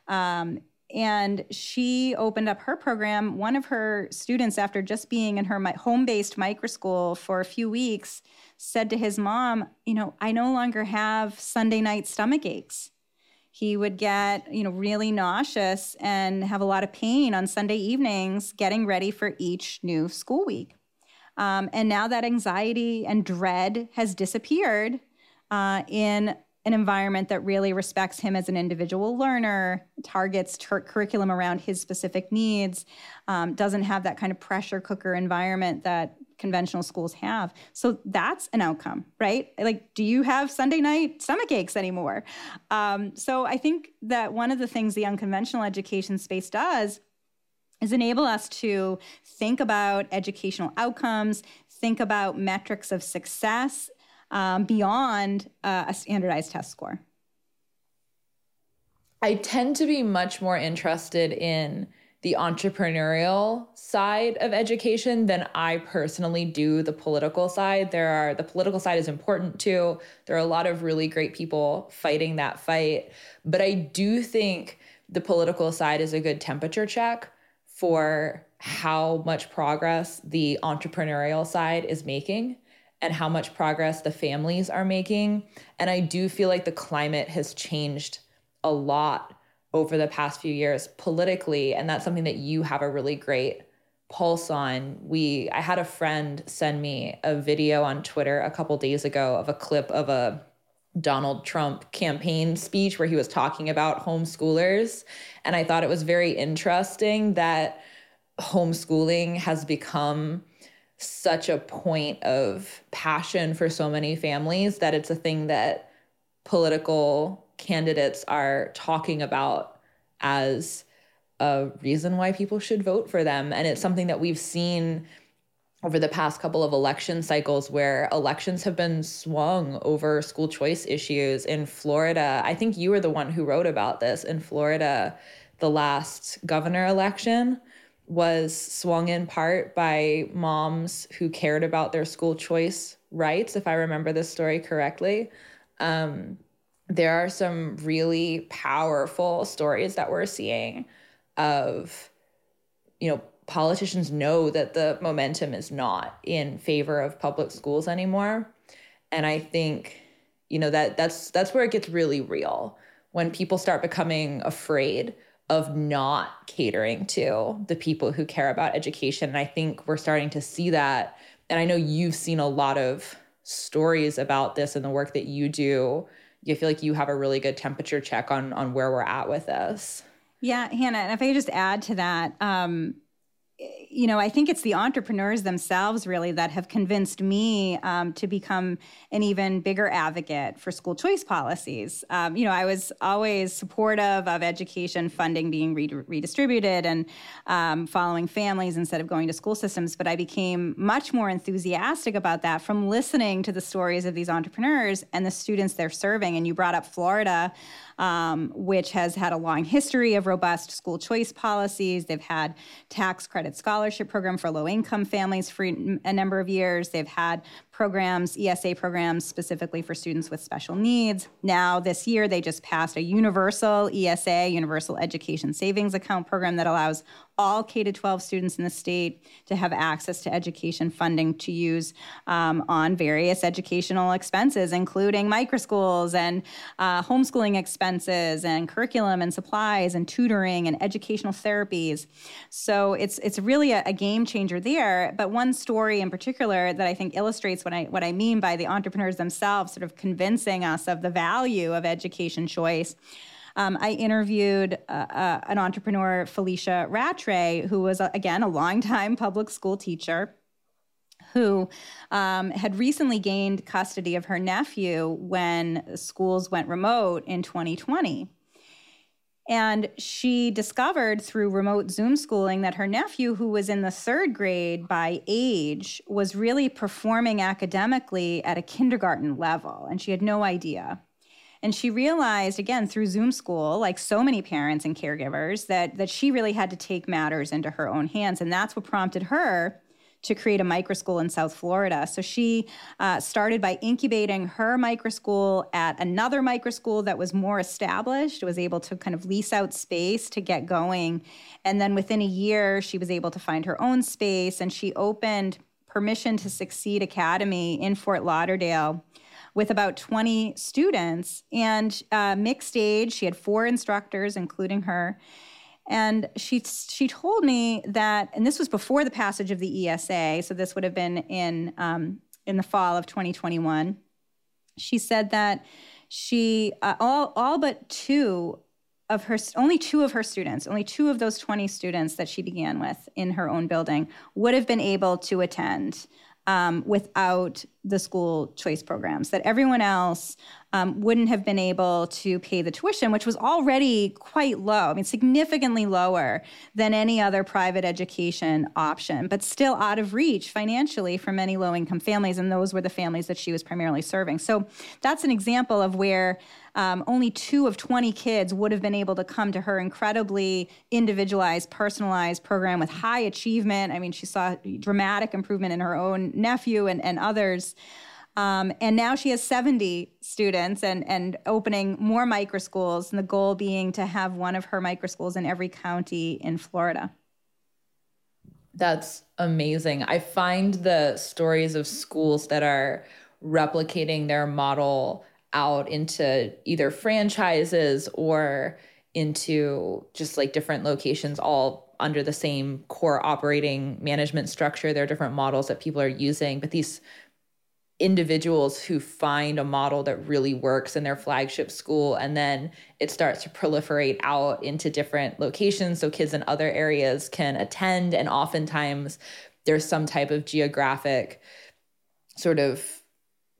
Um, and she opened up her program. One of her students, after just being in her home based micro school for a few weeks, said to his mom, You know, I no longer have Sunday night stomach aches he would get you know really nauseous and have a lot of pain on sunday evenings getting ready for each new school week. Um, and now that anxiety and dread has disappeared uh, in an environment that really respects him as an individual learner, targets ter- curriculum around his specific needs, um, doesn't have that kind of pressure cooker environment that conventional schools have. So that's an outcome, right? Like, do you have Sunday night stomach aches anymore? Um, so I think that one of the things the unconventional education space does is enable us to think about educational outcomes, think about metrics of success um, beyond uh, a standardized test score. I tend to be much more interested in the entrepreneurial side of education than I personally do the political side. There are the political side is important too. There are a lot of really great people fighting that fight, but I do think the political side is a good temperature check for how much progress the entrepreneurial side is making and how much progress the families are making. And I do feel like the climate has changed a lot over the past few years politically and that's something that you have a really great pulse on. We i had a friend send me a video on twitter a couple days ago of a clip of a donald trump campaign speech where he was talking about homeschoolers and i thought it was very interesting that homeschooling has become such a point of passion for so many families that it's a thing that political candidates are talking about as a reason why people should vote for them. And it's something that we've seen over the past couple of election cycles where elections have been swung over school choice issues in Florida. I think you were the one who wrote about this in Florida. The last governor election was swung in part by moms who cared about their school choice rights, if I remember this story correctly. Um, there are some really powerful stories that we're seeing of you know politicians know that the momentum is not in favor of public schools anymore. And i think you know that that's that's where it gets really real when people start becoming afraid of not catering to the people who care about education. And i think we're starting to see that. And i know you've seen a lot of stories about this and the work that you do you feel like you have a really good temperature check on on where we're at with this. Yeah, Hannah, and if I could just add to that, um, you know, I think it's the entrepreneurs themselves really that have convinced me um, to become an even bigger advocate for school choice policies. Um, you know, I was always supportive of education funding being re- redistributed and um, following families instead of going to school systems, but I became much more enthusiastic about that from listening to the stories of these entrepreneurs and the students they're serving. And you brought up Florida um, which has had a long history of robust school choice policies. They've had tax credit scholarship program for low income families for a number of years. They've had programs, ESA programs specifically for students with special needs. Now, this year, they just passed a universal ESA, Universal Education Savings Account program that allows all K 12 students in the state to have access to education funding to use um, on various educational expenses, including microschools and uh, homeschooling expenses and curriculum and supplies and tutoring and educational therapies. So it's it's really a, a game changer there. But one story in particular that I think illustrates what I what I mean by the entrepreneurs themselves sort of convincing us of the value of education choice. Um, I interviewed uh, uh, an entrepreneur, Felicia Rattray, who was, uh, again, a longtime public school teacher who um, had recently gained custody of her nephew when schools went remote in 2020. And she discovered through remote Zoom schooling that her nephew, who was in the third grade by age, was really performing academically at a kindergarten level. And she had no idea. And she realized, again, through Zoom school, like so many parents and caregivers, that, that she really had to take matters into her own hands. And that's what prompted her to create a microschool in South Florida. So she uh, started by incubating her microschool at another microschool that was more established, was able to kind of lease out space to get going. And then within a year, she was able to find her own space and she opened Permission to Succeed Academy in Fort Lauderdale with about 20 students and uh, mixed age. She had four instructors, including her. And she she told me that, and this was before the passage of the ESA, so this would have been in um, in the fall of 2021. She said that she uh, all all but two of her only two of her students, only two of those 20 students that she began with in her own building would have been able to attend um, without the school choice programs. That everyone else um, wouldn't have been able to pay the tuition, which was already quite low. I mean, significantly lower than any other private education option, but still out of reach financially for many low income families. And those were the families that she was primarily serving. So that's an example of where um, only two of 20 kids would have been able to come to her incredibly individualized, personalized program with high achievement. I mean, she saw dramatic improvement in her own nephew and, and others. Um, and now she has 70 students and, and opening more micro schools, and the goal being to have one of her micro schools in every county in Florida. That's amazing. I find the stories of schools that are replicating their model out into either franchises or into just like different locations all under the same core operating management structure. There are different models that people are using, but these individuals who find a model that really works in their flagship school and then it starts to proliferate out into different locations so kids in other areas can attend and oftentimes there's some type of geographic sort of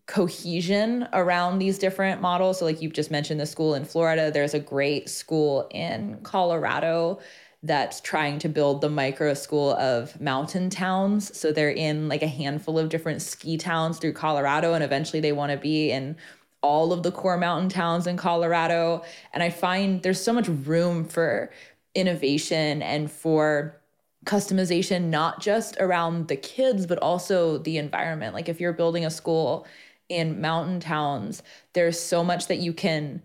cohesion around these different models. So like you've just mentioned the school in Florida. There's a great school in Colorado that's trying to build the micro school of mountain towns. So they're in like a handful of different ski towns through Colorado, and eventually they want to be in all of the core mountain towns in Colorado. And I find there's so much room for innovation and for customization, not just around the kids, but also the environment. Like if you're building a school in mountain towns, there's so much that you can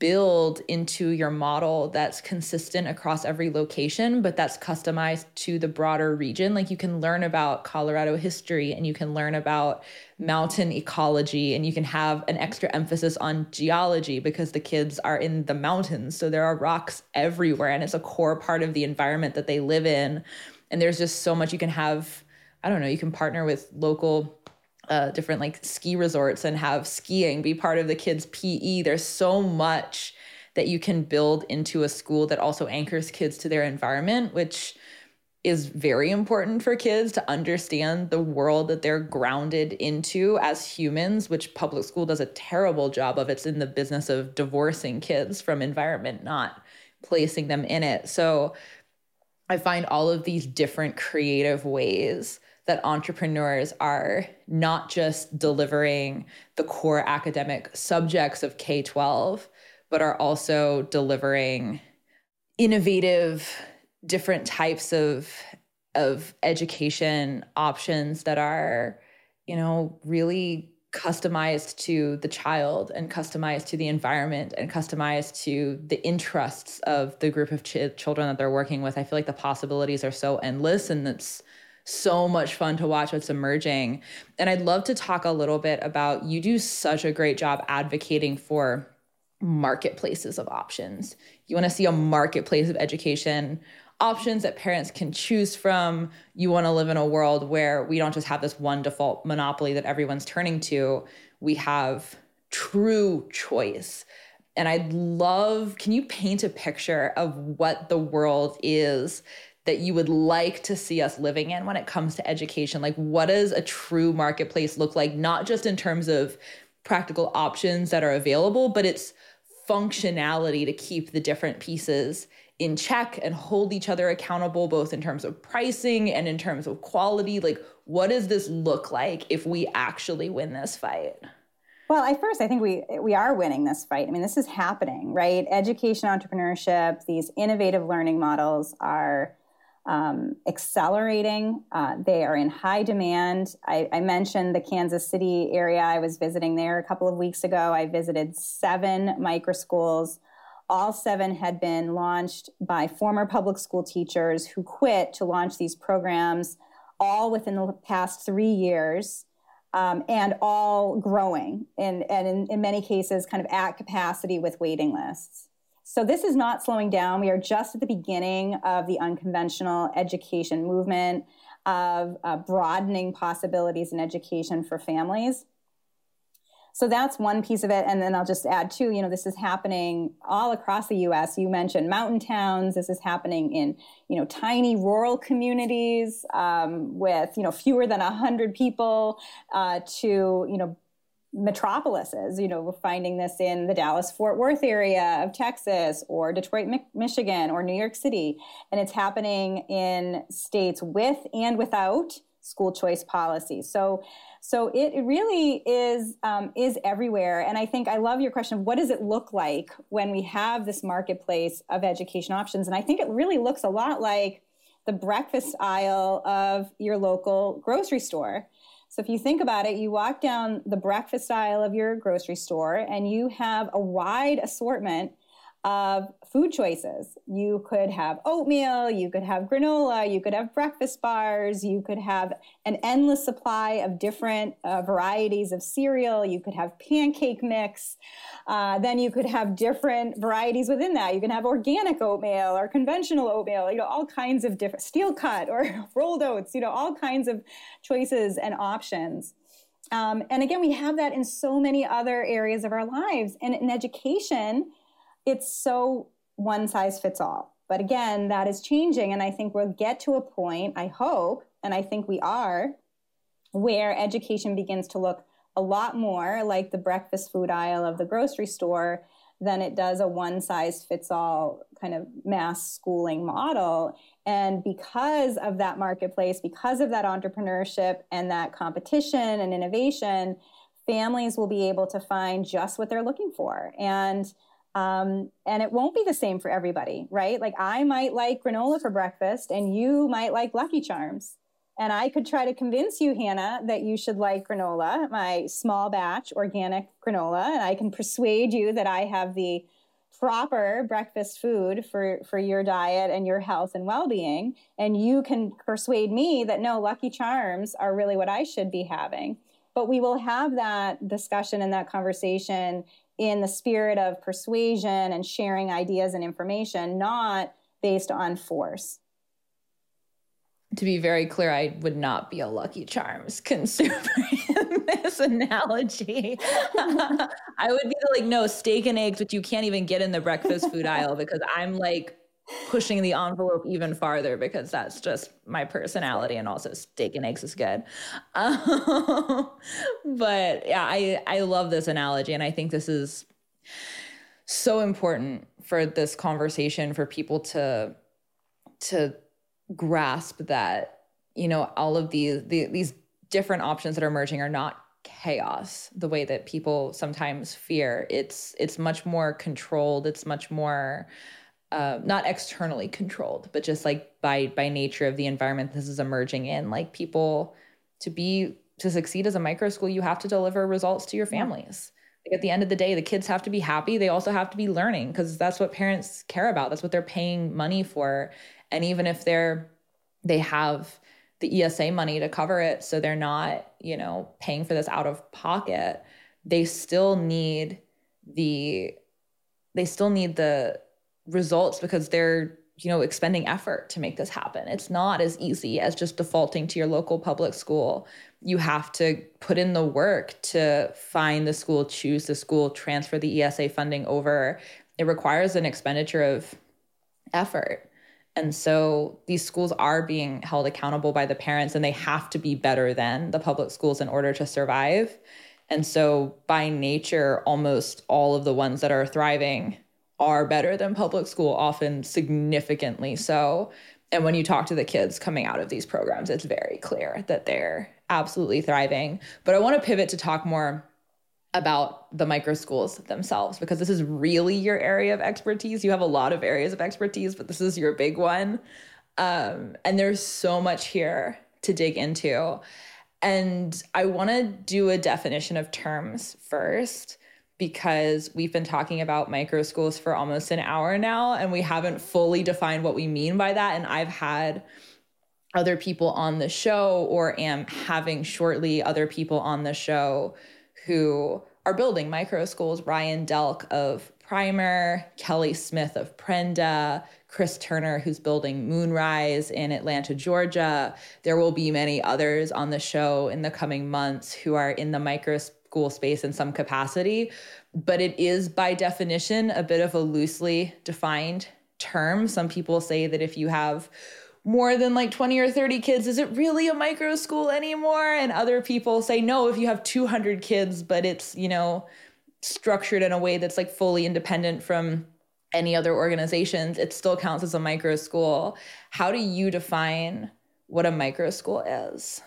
build into your model that's consistent across every location, but that's customized to the broader region. Like you can learn about Colorado history and you can learn about mountain ecology and you can have an extra emphasis on geology because the kids are in the mountains. So there are rocks everywhere and it's a core part of the environment that they live in. And there's just so much you can have. I don't know, you can partner with local uh, different like ski resorts and have skiing be part of the kids' PE. There's so much that you can build into a school that also anchors kids to their environment, which is very important for kids to understand the world that they're grounded into as humans, which public school does a terrible job of. It's in the business of divorcing kids from environment, not placing them in it. So I find all of these different creative ways that entrepreneurs are not just delivering the core academic subjects of K 12, but are also delivering innovative, different types of, of education options that are, you know, really customized to the child and customized to the environment and customized to the interests of the group of ch- children that they're working with. I feel like the possibilities are so endless and it's so much fun to watch what's emerging. And I'd love to talk a little bit about you do such a great job advocating for marketplaces of options. You want to see a marketplace of education options that parents can choose from. You want to live in a world where we don't just have this one default monopoly that everyone's turning to. We have true choice. And I'd love, can you paint a picture of what the world is that you would like to see us living in when it comes to education? Like, what does a true marketplace look like, not just in terms of practical options that are available, but its functionality to keep the different pieces in check and hold each other accountable, both in terms of pricing and in terms of quality? Like, what does this look like if we actually win this fight? Well, I first I think we we are winning this fight. I mean, this is happening, right? Education entrepreneurship, these innovative learning models are um, accelerating. Uh, they are in high demand. I, I, mentioned the Kansas City area. I was visiting there a couple of weeks ago. I visited seven micro schools. All seven had been launched by former public school teachers who quit to launch these programs, all within the past three years. Um, and all growing, and, and in, in many cases, kind of at capacity with waiting lists. So this is not slowing down. We are just at the beginning of the unconventional education movement of uh, broadening possibilities in education for families. So that's one piece of it. And then I'll just add too, you know, this is happening all across the US. You mentioned mountain towns. This is happening in, you know, tiny rural communities um, with, you know, fewer than 100 people uh, to, you know, metropolises. You know, we're finding this in the Dallas Fort Worth area of Texas or Detroit, Michigan or New York City. And it's happening in states with and without school choice policies. So, so it really is um, is everywhere. And I think I love your question what does it look like when we have this marketplace of education options? And I think it really looks a lot like the breakfast aisle of your local grocery store. So if you think about it, you walk down the breakfast aisle of your grocery store and you have a wide assortment of food choices. You could have oatmeal, you could have granola, you could have breakfast bars, you could have an endless supply of different uh, varieties of cereal, you could have pancake mix, uh, then you could have different varieties within that. You can have organic oatmeal or conventional oatmeal, you know, all kinds of different steel cut or rolled oats, you know, all kinds of choices and options. Um, and again, we have that in so many other areas of our lives. And in education, it's so one size fits all. But again, that is changing. And I think we'll get to a point, I hope, and I think we are, where education begins to look a lot more like the breakfast food aisle of the grocery store than it does a one size fits all kind of mass schooling model. And because of that marketplace, because of that entrepreneurship and that competition and innovation, families will be able to find just what they're looking for. And um, and it won't be the same for everybody, right? Like I might like granola for breakfast and you might like Lucky Charms. And I could try to convince you, Hannah, that you should like granola, my small batch organic granola. And I can persuade you that I have the proper breakfast food for, for your diet and your health and well being. And you can persuade me that no, Lucky Charms are really what I should be having. But we will have that discussion and that conversation in the spirit of persuasion and sharing ideas and information, not based on force. To be very clear, I would not be a Lucky Charms consumer in this analogy. I would be like, no, steak and eggs, which you can't even get in the breakfast food aisle because I'm like pushing the envelope even farther because that's just my personality and also steak and eggs is good. Um, but yeah i i love this analogy and i think this is so important for this conversation for people to to grasp that you know all of these the, these different options that are emerging are not chaos the way that people sometimes fear. It's it's much more controlled. It's much more uh, not externally controlled, but just like by by nature of the environment this is emerging in. Like people to be to succeed as a micro school, you have to deliver results to your families. Like at the end of the day, the kids have to be happy. They also have to be learning because that's what parents care about. That's what they're paying money for. And even if they're they have the ESA money to cover it, so they're not, you know, paying for this out of pocket, they still need the they still need the results because they're you know expending effort to make this happen. It's not as easy as just defaulting to your local public school. You have to put in the work to find the school choose the school transfer the esa funding over. It requires an expenditure of effort. And so these schools are being held accountable by the parents and they have to be better than the public schools in order to survive. And so by nature almost all of the ones that are thriving are better than public school, often significantly so. And when you talk to the kids coming out of these programs, it's very clear that they're absolutely thriving. But I want to pivot to talk more about the micro schools themselves because this is really your area of expertise. You have a lot of areas of expertise, but this is your big one. Um, and there's so much here to dig into. And I want to do a definition of terms first because we've been talking about micro schools for almost an hour now and we haven't fully defined what we mean by that and I've had other people on the show or am having shortly other people on the show who are building micro schools Ryan Delk of Primer, Kelly Smith of Prenda, Chris Turner, who's building Moonrise in Atlanta, Georgia. There will be many others on the show in the coming months who are in the micro school space in some capacity, but it is by definition a bit of a loosely defined term. Some people say that if you have more than like 20 or 30 kids, is it really a micro school anymore? And other people say, no, if you have 200 kids, but it's, you know, structured in a way that's like fully independent from any other organizations, it still counts as a micro school. How do you define what a micro school is?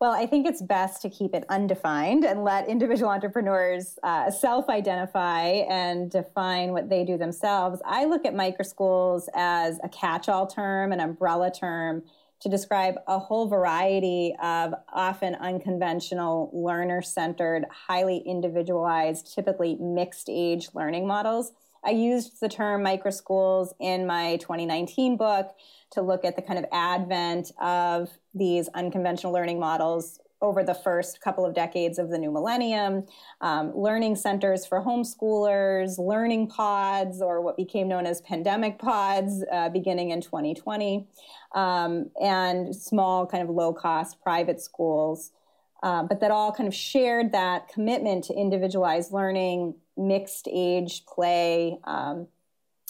Well, I think it's best to keep it undefined and let individual entrepreneurs uh, self identify and define what they do themselves. I look at microschools as a catch all term, an umbrella term to describe a whole variety of often unconventional, learner centered, highly individualized, typically mixed age learning models. I used the term microschools in my 2019 book to look at the kind of advent of these unconventional learning models over the first couple of decades of the new millennium, um, learning centers for homeschoolers, learning pods, or what became known as pandemic pods, uh, beginning in 2020, um, and small, kind of low cost private schools. Uh, but that all kind of shared that commitment to individualized learning, mixed age play, um,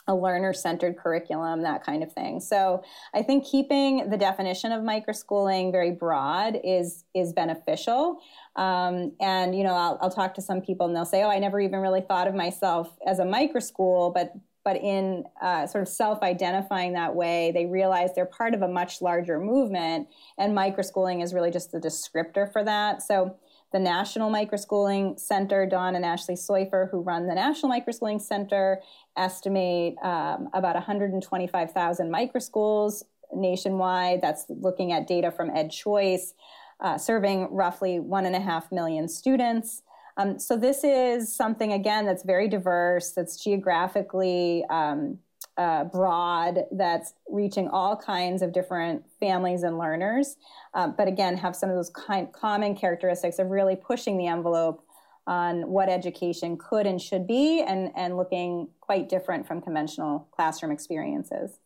a learner centered curriculum, that kind of thing. So I think keeping the definition of microschooling very broad is is beneficial. Um, and you know, I'll, I'll talk to some people and they'll say, "Oh, I never even really thought of myself as a microschool," but but in uh, sort of self-identifying that way, they realize they're part of a much larger movement, and microschooling is really just the descriptor for that. So the National Microschooling Center, Don and Ashley Soifer, who run the National Microschooling Center, estimate um, about 125,000 microschools nationwide. That's looking at data from EdChoice, uh, serving roughly one and a half million students. Um, so this is something again that's very diverse, that's geographically um, uh, broad that's reaching all kinds of different families and learners, um, but again, have some of those kind, common characteristics of really pushing the envelope on what education could and should be and, and looking quite different from conventional classroom experiences.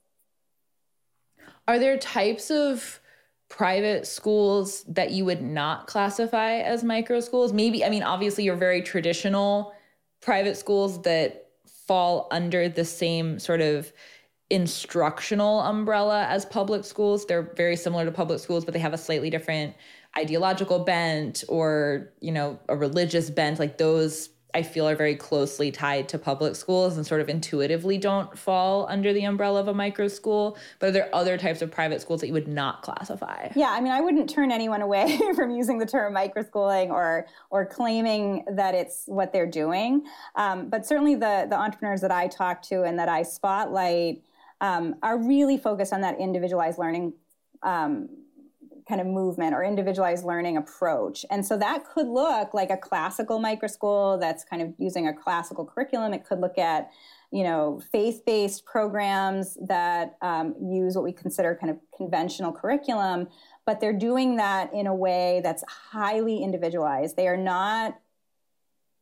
Are there types of private schools that you would not classify as micro schools? Maybe, I mean, obviously, you're very traditional private schools that fall under the same sort of instructional umbrella as public schools. They're very similar to public schools, but they have a slightly different ideological bent or, you know, a religious bent. Like those I feel are very closely tied to public schools and sort of intuitively don't fall under the umbrella of a micro school. But are there other types of private schools that you would not classify? Yeah, I mean, I wouldn't turn anyone away from using the term micro schooling or or claiming that it's what they're doing. Um, but certainly, the the entrepreneurs that I talk to and that I spotlight um, are really focused on that individualized learning. Um, kind of movement or individualized learning approach. And so that could look like a classical microschool that's kind of using a classical curriculum. It could look at, you know, faith-based programs that um, use what we consider kind of conventional curriculum, but they're doing that in a way that's highly individualized. They are not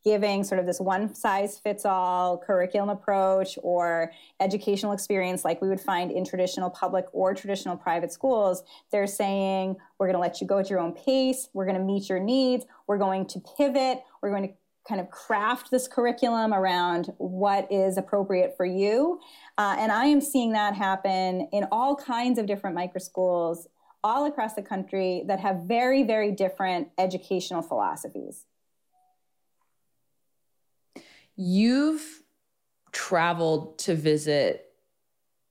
giving sort of this one size fits all curriculum approach or educational experience like we would find in traditional public or traditional private schools, they're saying, we're going to let you go at your own pace. We're going to meet your needs. We're going to pivot. We're going to kind of craft this curriculum around what is appropriate for you. Uh, and I am seeing that happen in all kinds of different micro schools all across the country that have very, very different educational philosophies. You've traveled to visit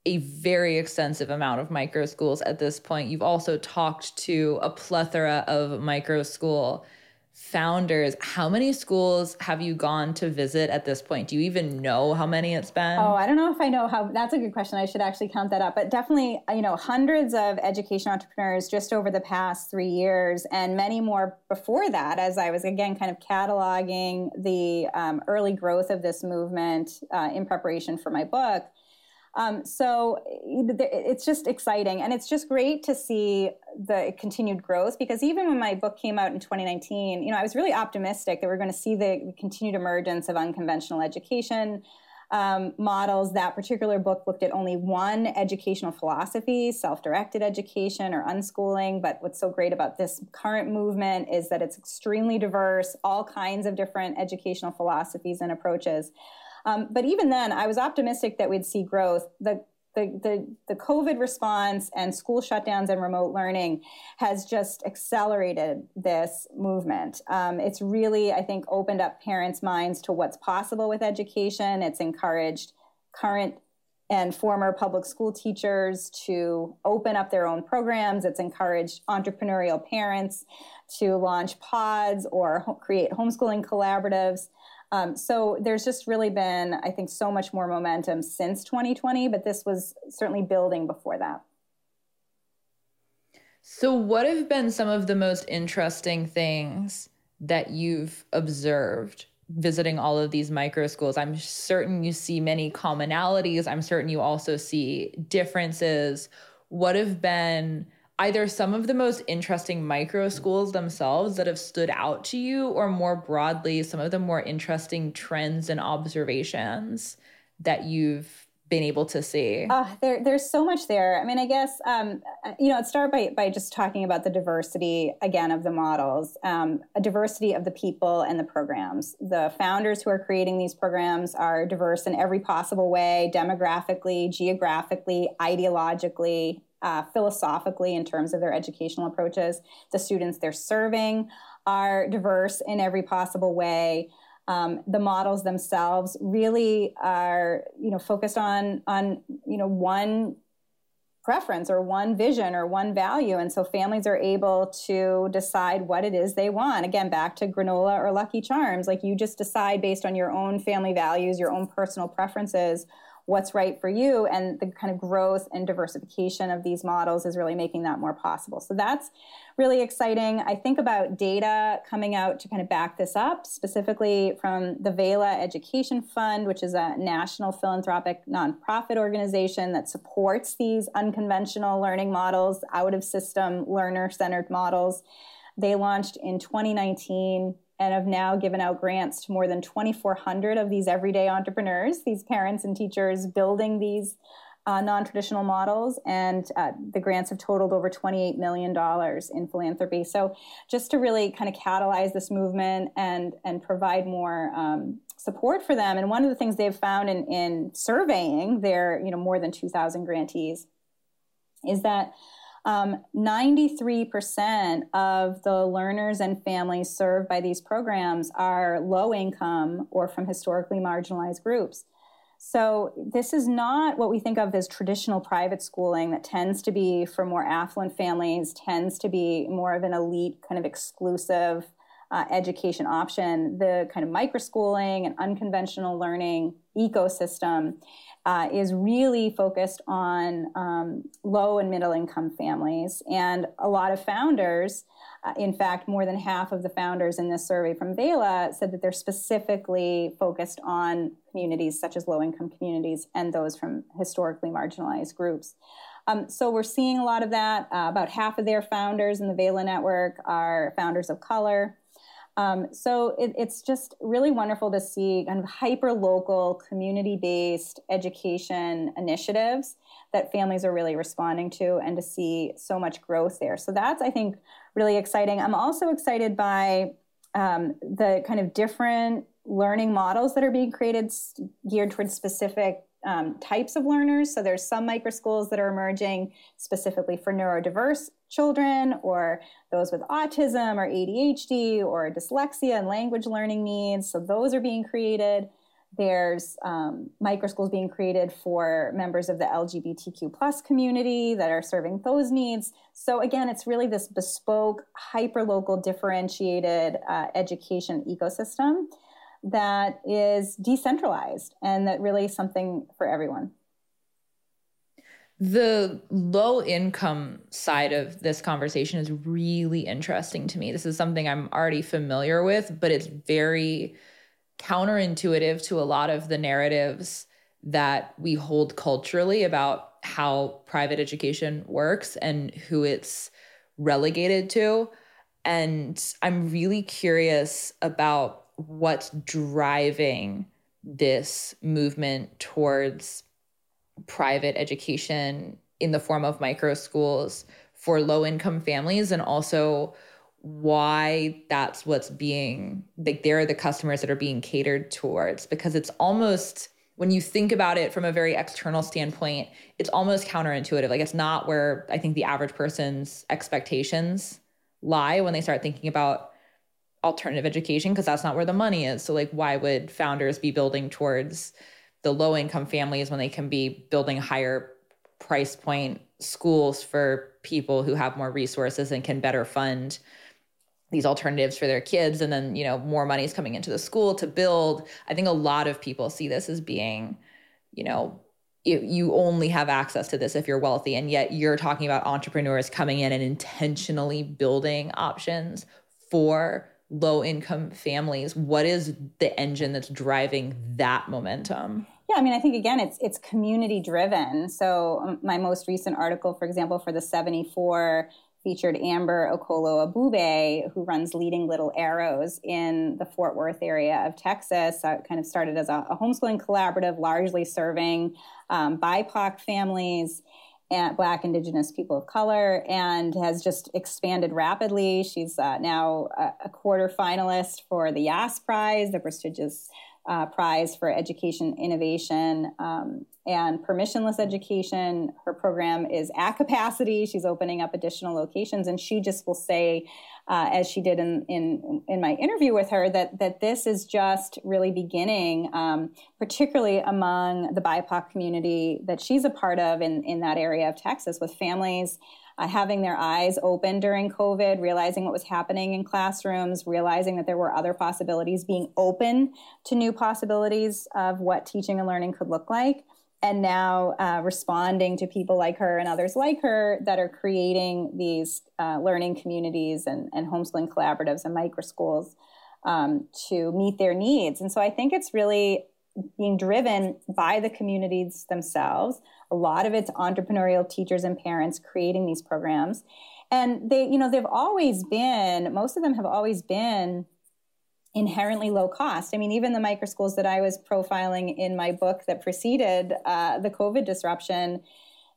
a very extensive amount of micro schools at this point. You've also talked to a plethora of micro school founders, how many schools have you gone to visit at this point? Do you even know how many it's been? Oh, I don't know if I know how. That's a good question. I should actually count that up. But definitely, you know, hundreds of education entrepreneurs just over the past three years, and many more before that, as I was again kind of cataloging the um, early growth of this movement uh, in preparation for my book. Um, so it's just exciting. And it's just great to see the continued growth because even when my book came out in 2019, you know, I was really optimistic that we're going to see the continued emergence of unconventional education. Um, models. That particular book looked at only one educational philosophy, self directed education or unschooling. But what's so great about this current movement is that it's extremely diverse, all kinds of different educational philosophies and approaches. Um, but even then, I was optimistic that we'd see growth. The the, the, the COVID response and school shutdowns and remote learning has just accelerated this movement. Um, it's really, I think, opened up parents' minds to what's possible with education. It's encouraged current and former public school teachers to open up their own programs. It's encouraged entrepreneurial parents to launch pods or ho- create homeschooling collaboratives. Um, so there's just really been, I think, so much more momentum since 2020, but this was certainly building before that. So, what have been some of the most interesting things that you've observed visiting all of these micro schools? I'm certain you see many commonalities. I'm certain you also see differences. What have been either some of the most interesting micro schools themselves that have stood out to you, or more broadly, some of the more interesting trends and observations that you've been able to see? Uh, there, there's so much there. I mean, I guess um, you know, I'd start by by just talking about the diversity again of the models, um, a diversity of the people and the programs. The founders who are creating these programs are diverse in every possible way, demographically, geographically, ideologically, uh, philosophically in terms of their educational approaches. The students they're serving are diverse in every possible way. Um, the models themselves really are, you know, focused on on you know one preference or one vision or one value, and so families are able to decide what it is they want. Again, back to granola or Lucky Charms, like you just decide based on your own family values, your own personal preferences what's right for you and the kind of growth and diversification of these models is really making that more possible. So that's really exciting. I think about data coming out to kind of back this up specifically from the vela education fund which is a national philanthropic nonprofit organization that supports these unconventional learning models out of system learner centered models. They launched in 2019 and have now given out grants to more than 2,400 of these everyday entrepreneurs, these parents and teachers building these uh, non traditional models. And uh, the grants have totaled over $28 million in philanthropy. So, just to really kind of catalyze this movement and, and provide more um, support for them. And one of the things they've found in, in surveying their you know, more than 2,000 grantees is that um, 93% of the learners and families served by these programs are low income or from historically marginalized groups. So, this is not what we think of as traditional private schooling that tends to be for more affluent families, tends to be more of an elite, kind of exclusive uh, education option. The kind of microschooling and unconventional learning ecosystem uh, is really focused on um, low and middle income families. And a lot of founders, uh, in fact, more than half of the founders in this survey from Vela said that they're specifically focused on communities such as low income communities and those from historically marginalized groups. Um, so we're seeing a lot of that. Uh, about half of their founders in the Vela network are founders of color. Um, so it, it's just really wonderful to see kind of hyper local, community based education initiatives that families are really responding to and to see so much growth there. So that's, I think, really exciting. I'm also excited by um, the kind of different learning models that are being created geared towards specific um, types of learners. So there's some micro schools that are emerging specifically for neurodiverse children or those with autism or ADHD or dyslexia and language learning needs. So those are being created. There's um, micro schools being created for members of the LGBTQ plus community that are serving those needs. So again, it's really this bespoke, hyper local, differentiated uh, education ecosystem that is decentralized and that really is something for everyone. The low income side of this conversation is really interesting to me. This is something I'm already familiar with, but it's very counterintuitive to a lot of the narratives that we hold culturally about how private education works and who it's relegated to. And I'm really curious about what's driving this movement towards private education in the form of micro schools for low income families and also why that's what's being like they're the customers that are being catered towards because it's almost when you think about it from a very external standpoint, it's almost counterintuitive. Like it's not where I think the average person's expectations lie when they start thinking about alternative education because that's not where the money is. So like why would founders be building towards the low income families when they can be building higher price point schools for people who have more resources and can better fund these alternatives for their kids and then you know more money is coming into the school to build i think a lot of people see this as being you know you, you only have access to this if you're wealthy and yet you're talking about entrepreneurs coming in and intentionally building options for low income families what is the engine that's driving that momentum yeah, I mean, I think again, it's it's community driven. So um, my most recent article, for example, for the 74 featured Amber Okolo Ebube, who runs Leading Little Arrows in the Fort Worth area of Texas. It kind of started as a, a homeschooling collaborative, largely serving um, BIPOC families and Black, Indigenous people of color, and has just expanded rapidly. She's uh, now a, a, quarter finalist for the Yass Prize, the prestigious uh, prize for education innovation um, and permissionless education. Her program is at capacity. She's opening up additional locations, and she just will say, uh, as she did in, in in my interview with her, that that this is just really beginning, um, particularly among the BIPOC community that she's a part of in in that area of Texas, with families uh, having their eyes open during COVID, realizing what was happening in classrooms, realizing that there were other possibilities, being open to new possibilities of what teaching and learning could look like. And now uh, responding to people like her and others like her that are creating these uh, learning communities and, and homeschooling collaboratives and micro schools um, to meet their needs. And so I think it's really being driven by the communities themselves. A lot of it's entrepreneurial teachers and parents creating these programs. And they, you know, they've always been, most of them have always been inherently low cost. I mean, even the micro schools that I was profiling in my book that preceded uh, the COVID disruption,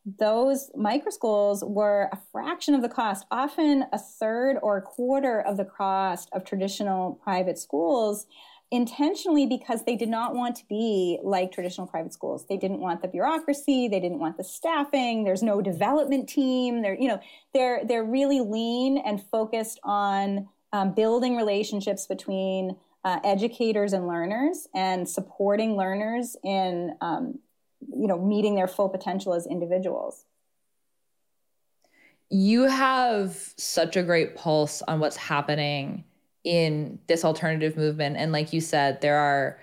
those micro schools were a fraction of the cost, often a third or a quarter of the cost of traditional private schools intentionally because they did not want to be like traditional private schools. They didn't want the bureaucracy, they didn't want the staffing, there's no development team. They're, you know, they're they're really lean and focused on um, building relationships between uh, educators and learners and supporting learners in um, you know meeting their full potential as individuals you have such a great pulse on what's happening in this alternative movement. And like you said, there are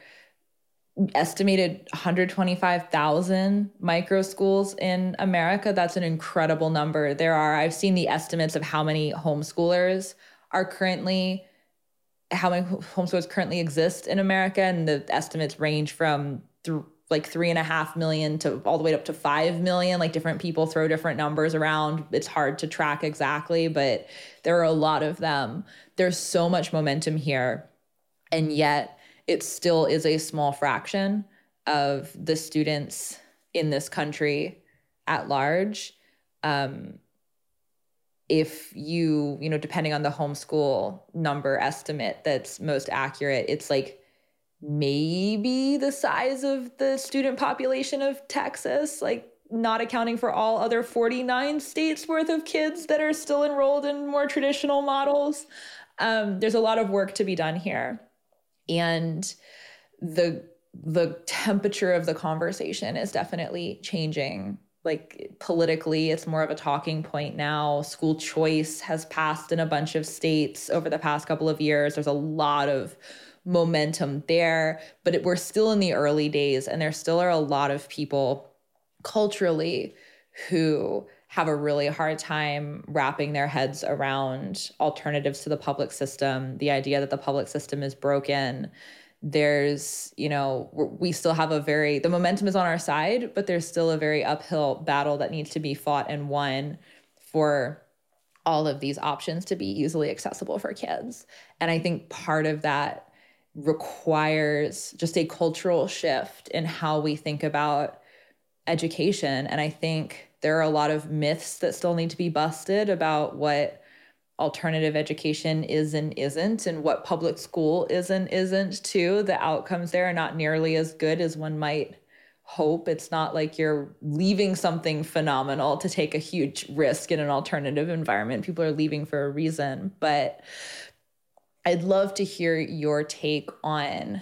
estimated 125,000 micro schools in America. That's an incredible number. There are, I've seen the estimates of how many homeschoolers are currently, how many homeschoolers currently exist in America. And the estimates range from th- like three and a half million to all the way up to five million. Like different people throw different numbers around. It's hard to track exactly, but there are a lot of them. There's so much momentum here. And yet it still is a small fraction of the students in this country at large. Um, if you, you know, depending on the homeschool number estimate that's most accurate, it's like maybe the size of the student population of Texas, like not accounting for all other 49 states worth of kids that are still enrolled in more traditional models. Um, there's a lot of work to be done here. And the the temperature of the conversation is definitely changing like politically it's more of a talking point now school choice has passed in a bunch of states over the past couple of years there's a lot of momentum there, but it, we're still in the early days, and there still are a lot of people culturally who have a really hard time wrapping their heads around alternatives to the public system, the idea that the public system is broken. There's, you know, we still have a very, the momentum is on our side, but there's still a very uphill battle that needs to be fought and won for all of these options to be easily accessible for kids. And I think part of that requires just a cultural shift in how we think about education. And I think there are a lot of myths that still need to be busted about what alternative education is and isn't, and what public school is and isn't, too. The outcomes there are not nearly as good as one might hope. It's not like you're leaving something phenomenal to take a huge risk in an alternative environment. People are leaving for a reason. But I'd love to hear your take on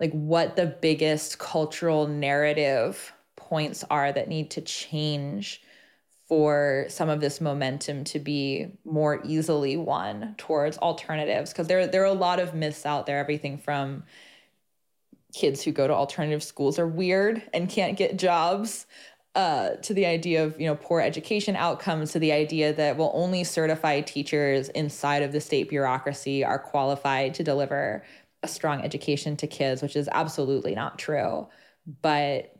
like what the biggest cultural narrative points are that need to change for some of this momentum to be more easily won towards alternatives because there there are a lot of myths out there everything from kids who go to alternative schools are weird and can't get jobs uh, to the idea of you know poor education outcomes to the idea that well only certified teachers inside of the state bureaucracy are qualified to deliver a strong education to kids which is absolutely not true. But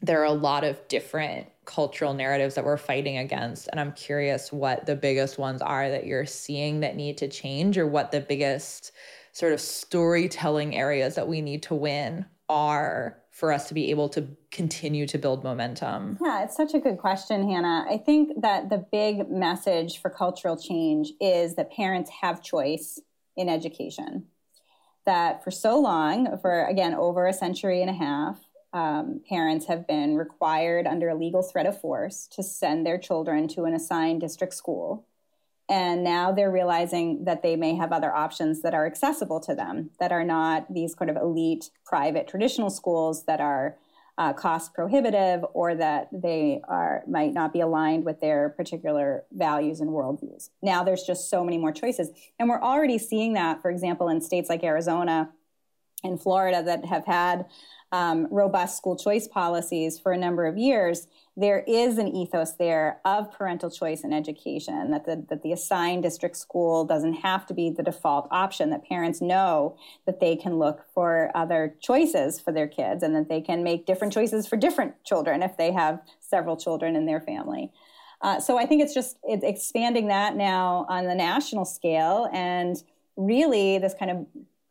there are a lot of different cultural narratives that we're fighting against and i'm curious what the biggest ones are that you're seeing that need to change or what the biggest sort of storytelling areas that we need to win are for us to be able to continue to build momentum? Yeah, it's such a good question, Hannah. I think that the big message for cultural change is that parents have choice in education. That for so long, for again, over a century and a half, um, parents have been required under a legal threat of force to send their children to an assigned district school and now they're realizing that they may have other options that are accessible to them, that are not these kind of elite private traditional schools that are uh, cost prohibitive or that they are might not be aligned with their particular values and worldviews. Now there's just so many more choices. And we're already seeing that, for example, in states like Arizona and Florida that have had um, robust school choice policies for a number of years there is an ethos there of parental choice in education that the, that the assigned district school doesn't have to be the default option that parents know that they can look for other choices for their kids and that they can make different choices for different children if they have several children in their family. Uh, so i think it's just it's expanding that now on the national scale and really this kind of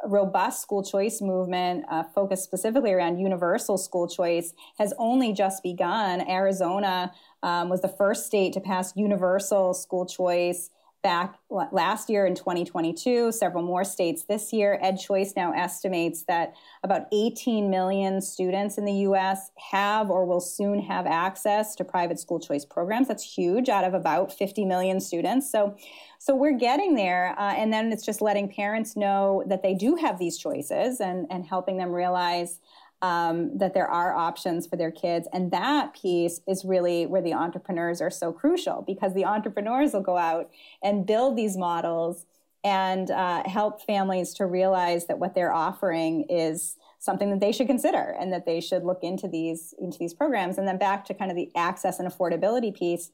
robust school choice movement uh, focused specifically around universal school choice has only just begun. Arizona um, was the first state to pass universal school choice back last year in 2022, several more states this year. EdChoice now estimates that about 18 million students in the US have or will soon have access to private school choice programs. That's huge out of about 50 million students. So, so we're getting there. Uh, and then it's just letting parents know that they do have these choices and, and helping them realize um, that there are options for their kids. And that piece is really where the entrepreneurs are so crucial because the entrepreneurs will go out and build these models and uh, help families to realize that what they're offering is something that they should consider and that they should look into these into these programs and then back to kind of the access and affordability piece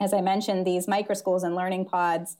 as i mentioned these micro schools and learning pods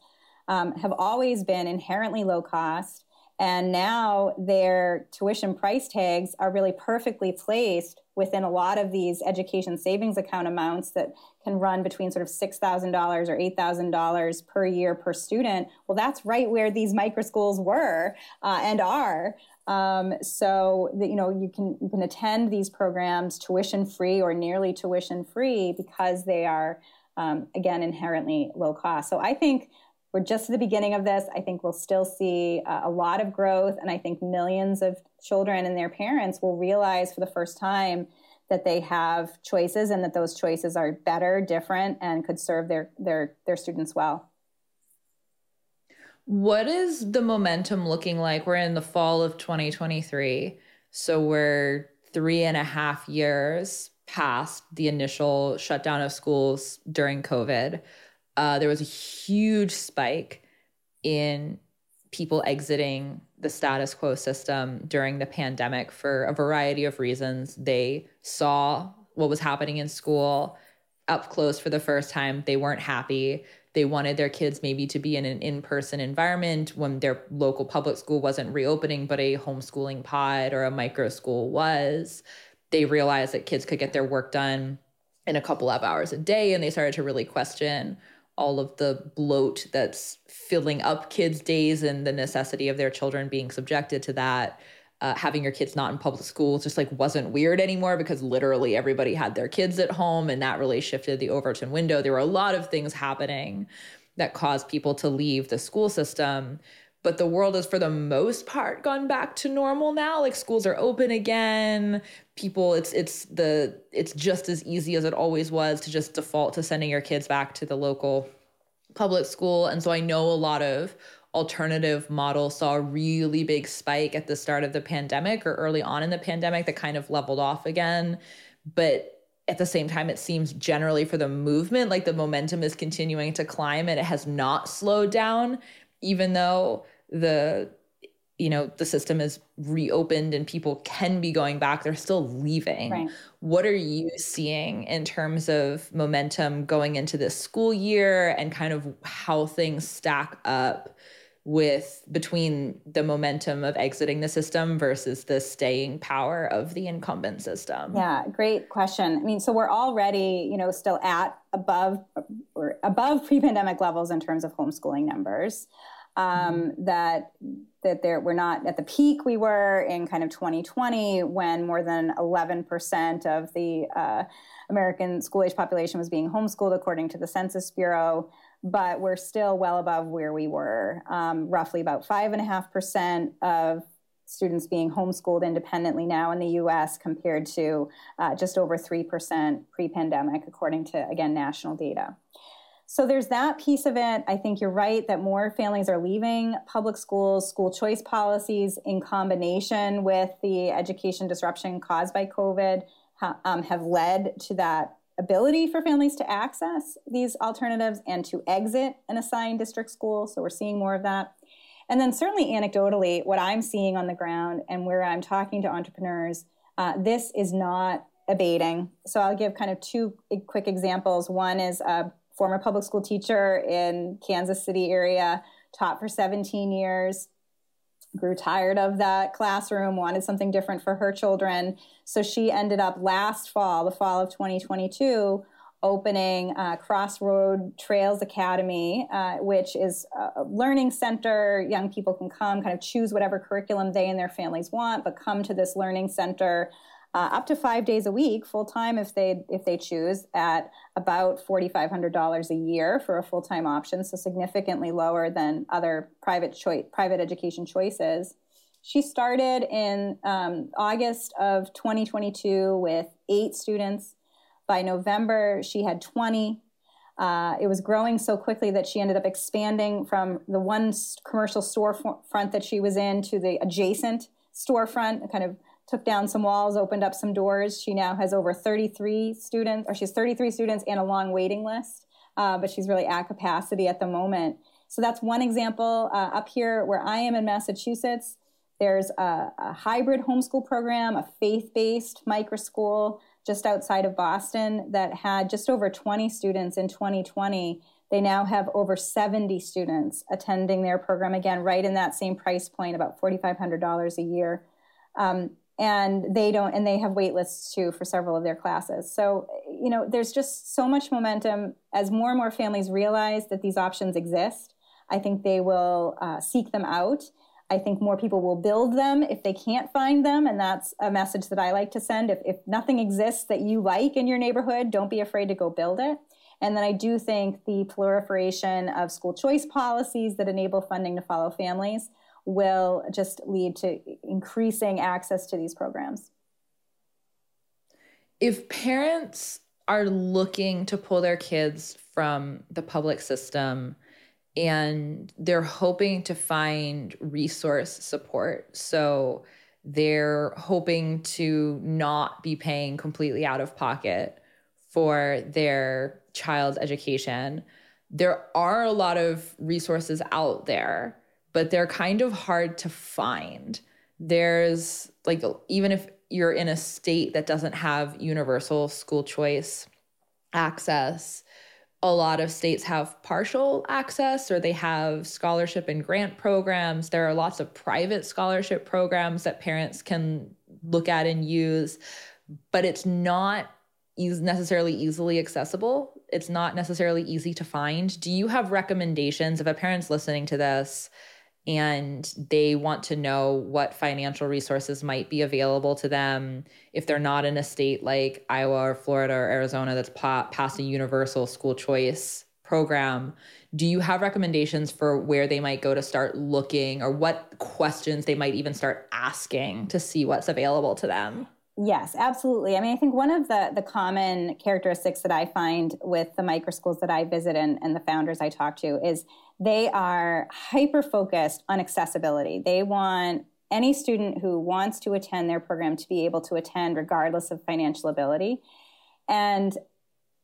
um, have always been inherently low cost and now their tuition price tags are really perfectly placed within a lot of these education savings account amounts that can run between sort of $6,000 or $8,000 per year per student. Well, that's right where these micro schools were uh, and are. Um, so that, you know you can you can attend these programs tuition free or nearly tuition free because they are um, again inherently low cost. So I think we're just at the beginning of this. I think we'll still see uh, a lot of growth, and I think millions of children and their parents will realize for the first time that they have choices and that those choices are better, different, and could serve their their their students well. What is the momentum looking like? We're in the fall of 2023, so we're three and a half years past the initial shutdown of schools during COVID uh, there was a huge spike in people exiting the status quo system during the pandemic for a variety of reasons. They saw what was happening in school up close for the first time. They weren't happy. They wanted their kids maybe to be in an in person environment when their local public school wasn't reopening, but a homeschooling pod or a micro school was. They realized that kids could get their work done in a couple of hours a day, and they started to really question all of the bloat that's filling up kids' days and the necessity of their children being subjected to that. Uh, having your kids not in public schools just like wasn't weird anymore because literally everybody had their kids at home and that really shifted the Overton window. There were a lot of things happening that caused people to leave the school system. But the world has for the most part gone back to normal now. Like schools are open again. People it's it's the it's just as easy as it always was to just default to sending your kids back to the local public school. And so i know a lot of alternative models saw a really big spike at the start of the pandemic or early on in the pandemic that kind of leveled off again. But at the same time, it seems generally for the movement, like the momentum is continuing to climb and it has not slowed down, even though the you know the system is reopened and people can be going back they're still leaving right. what are you seeing in terms of momentum going into this school year and kind of how things stack up with between the momentum of exiting the system versus the staying power of the incumbent system? Yeah, great question. I mean, so we're already, you know, still at above or above pre-pandemic levels in terms of homeschooling numbers. Um, mm-hmm. That that there we're not at the peak we were in kind of 2020 when more than 11% of the uh, American school age population was being homeschooled according to the Census Bureau but we're still well above where we were. Um, roughly about 5.5% of students being homeschooled independently now in the US compared to uh, just over 3% pre pandemic, according to, again, national data. So there's that piece of it. I think you're right that more families are leaving public schools, school choice policies, in combination with the education disruption caused by COVID, ha- um, have led to that ability for families to access these alternatives and to exit an assigned district school. So we're seeing more of that. And then, certainly anecdotally, what I'm seeing on the ground and where I'm talking to entrepreneurs, uh, this is not abating. So I'll give kind of two quick examples. One is a former public school teacher in Kansas City area, taught for 17 years, grew tired of that classroom, wanted something different for her children. So she ended up last fall, the fall of 2022, opening uh, Crossroad Trails Academy, uh, which is a learning center. Young people can come, kind of choose whatever curriculum they and their families want, but come to this learning center uh, up to five days a week, full time if they if they choose, at about forty five hundred dollars a year for a full time option, so significantly lower than other private choice private education choices. She started in um, August of 2022 with eight students. By November, she had 20. Uh, it was growing so quickly that she ended up expanding from the one commercial storefront that she was in to the adjacent storefront, kind of took down some walls, opened up some doors. She now has over 33 students, or she's 33 students and a long waiting list, uh, but she's really at capacity at the moment. So that's one example. Uh, up here where I am in Massachusetts, there's a, a hybrid homeschool program, a faith based micro school just outside of Boston that had just over 20 students in 2020. They now have over 70 students attending their program, again, right in that same price point, about $4,500 a year. Um, and they don't and they have wait lists too for several of their classes. So you know there's just so much momentum. As more and more families realize that these options exist i think they will uh, seek them out. I think more people will build them if they can't find them and that's a message that i like to send. If, if nothing exists that you like in your neighborhood don't be afraid to go build it. And then i do think the proliferation of school choice policies that enable funding to follow families will just lead to increasing access to these programs. If parents are looking to pull their kids from the public system and they're hoping to find resource support, so they're hoping to not be paying completely out of pocket for their child's education. There are a lot of resources out there but they're kind of hard to find. There's like, even if you're in a state that doesn't have universal school choice access, a lot of states have partial access or they have scholarship and grant programs. There are lots of private scholarship programs that parents can look at and use, but it's not necessarily easily accessible. It's not necessarily easy to find. Do you have recommendations if a parent's listening to this? And they want to know what financial resources might be available to them if they're not in a state like Iowa or Florida or Arizona that's pa- passed a universal school choice program, do you have recommendations for where they might go to start looking or what questions they might even start asking to see what's available to them? Yes, absolutely. I mean, I think one of the the common characteristics that I find with the micro schools that I visit and, and the founders I talk to is they are hyper focused on accessibility. They want any student who wants to attend their program to be able to attend regardless of financial ability. And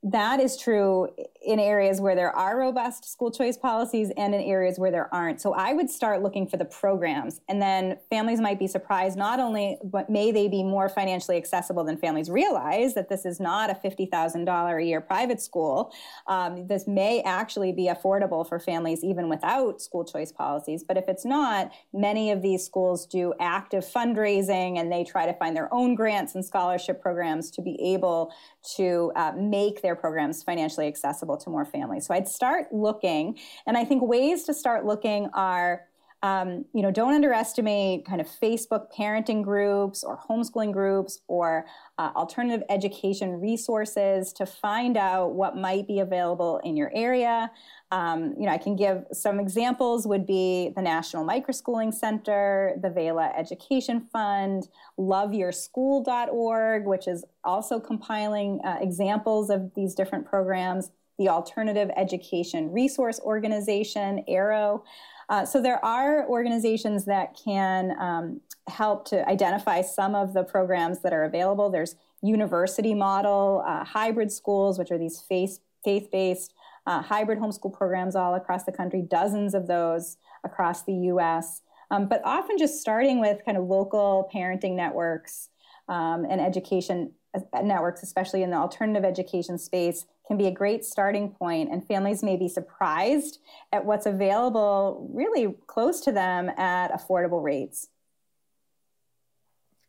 that is true in areas where there are robust school choice policies and in areas where there aren't. So I would start looking for the programs, and then families might be surprised not only, but may they be more financially accessible than families realize that this is not a $50,000 a year private school. Um, this may actually be affordable for families even without school choice policies. But if it's not, many of these schools do active fundraising and they try to find their own grants and scholarship programs to be able to uh, make their programs financially accessible to more families. So I'd start looking, and I think ways to start looking are. Um, you know, don't underestimate kind of Facebook parenting groups or homeschooling groups or uh, alternative education resources to find out what might be available in your area. Um, you know, I can give some examples would be the National Microschooling Center, the VELA Education Fund, loveyourschool.org, which is also compiling uh, examples of these different programs, the Alternative Education Resource Organization, AERO. Uh, so there are organizations that can um, help to identify some of the programs that are available. There's university model, uh, hybrid schools, which are these faith-based uh, hybrid homeschool programs all across the country, dozens of those across the US. Um, but often just starting with kind of local parenting networks um, and education uh, networks, especially in the alternative education space, can be a great starting point, and families may be surprised at what's available really close to them at affordable rates.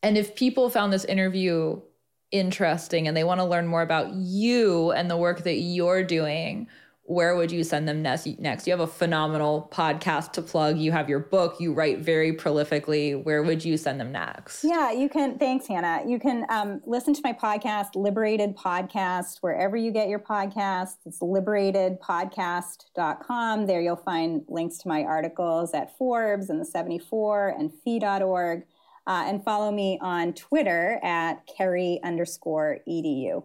And if people found this interview interesting and they want to learn more about you and the work that you're doing, where would you send them next? Next, you have a phenomenal podcast to plug. You have your book. You write very prolifically. Where would you send them next? Yeah, you can. Thanks, Hannah. You can um, listen to my podcast, LiberatED Podcast, wherever you get your podcasts. It's liberatedpodcast.com. There you'll find links to my articles at Forbes and the 74 and fee.org. Uh, and follow me on Twitter at Kerry underscore edu.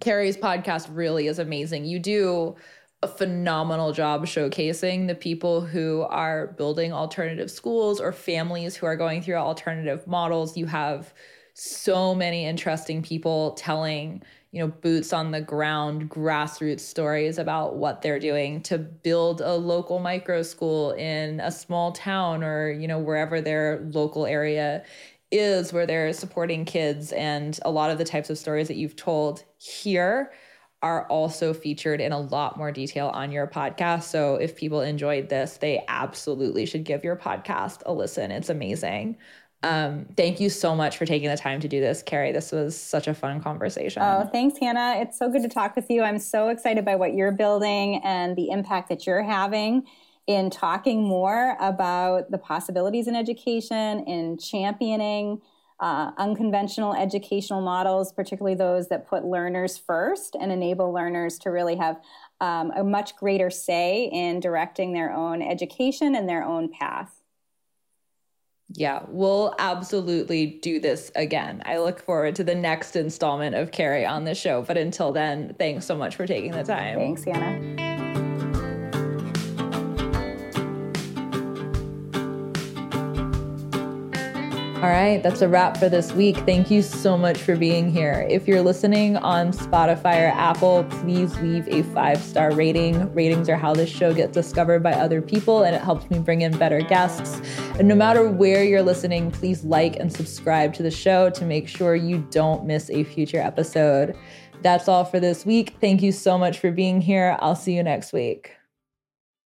Kerry's podcast really is amazing. You do a phenomenal job showcasing the people who are building alternative schools or families who are going through alternative models. You have so many interesting people telling, you know, boots on the ground, grassroots stories about what they're doing to build a local micro school in a small town or, you know, wherever their local area is where they're supporting kids and a lot of the types of stories that you've told here are also featured in a lot more detail on your podcast. So if people enjoyed this, they absolutely should give your podcast a listen. It's amazing. Um, thank you so much for taking the time to do this, Kerry. This was such a fun conversation. Oh, thanks, Hannah. It's so good to talk with you. I'm so excited by what you're building and the impact that you're having in talking more about the possibilities in education, in championing uh, unconventional educational models, particularly those that put learners first and enable learners to really have um, a much greater say in directing their own education and their own path. Yeah, we'll absolutely do this again. I look forward to the next installment of Kerry on the show. But until then, thanks so much for taking the time. Thanks, Hannah. All right, that's a wrap for this week. Thank you so much for being here. If you're listening on Spotify or Apple, please leave a five star rating. Ratings are how this show gets discovered by other people and it helps me bring in better guests. And no matter where you're listening, please like and subscribe to the show to make sure you don't miss a future episode. That's all for this week. Thank you so much for being here. I'll see you next week.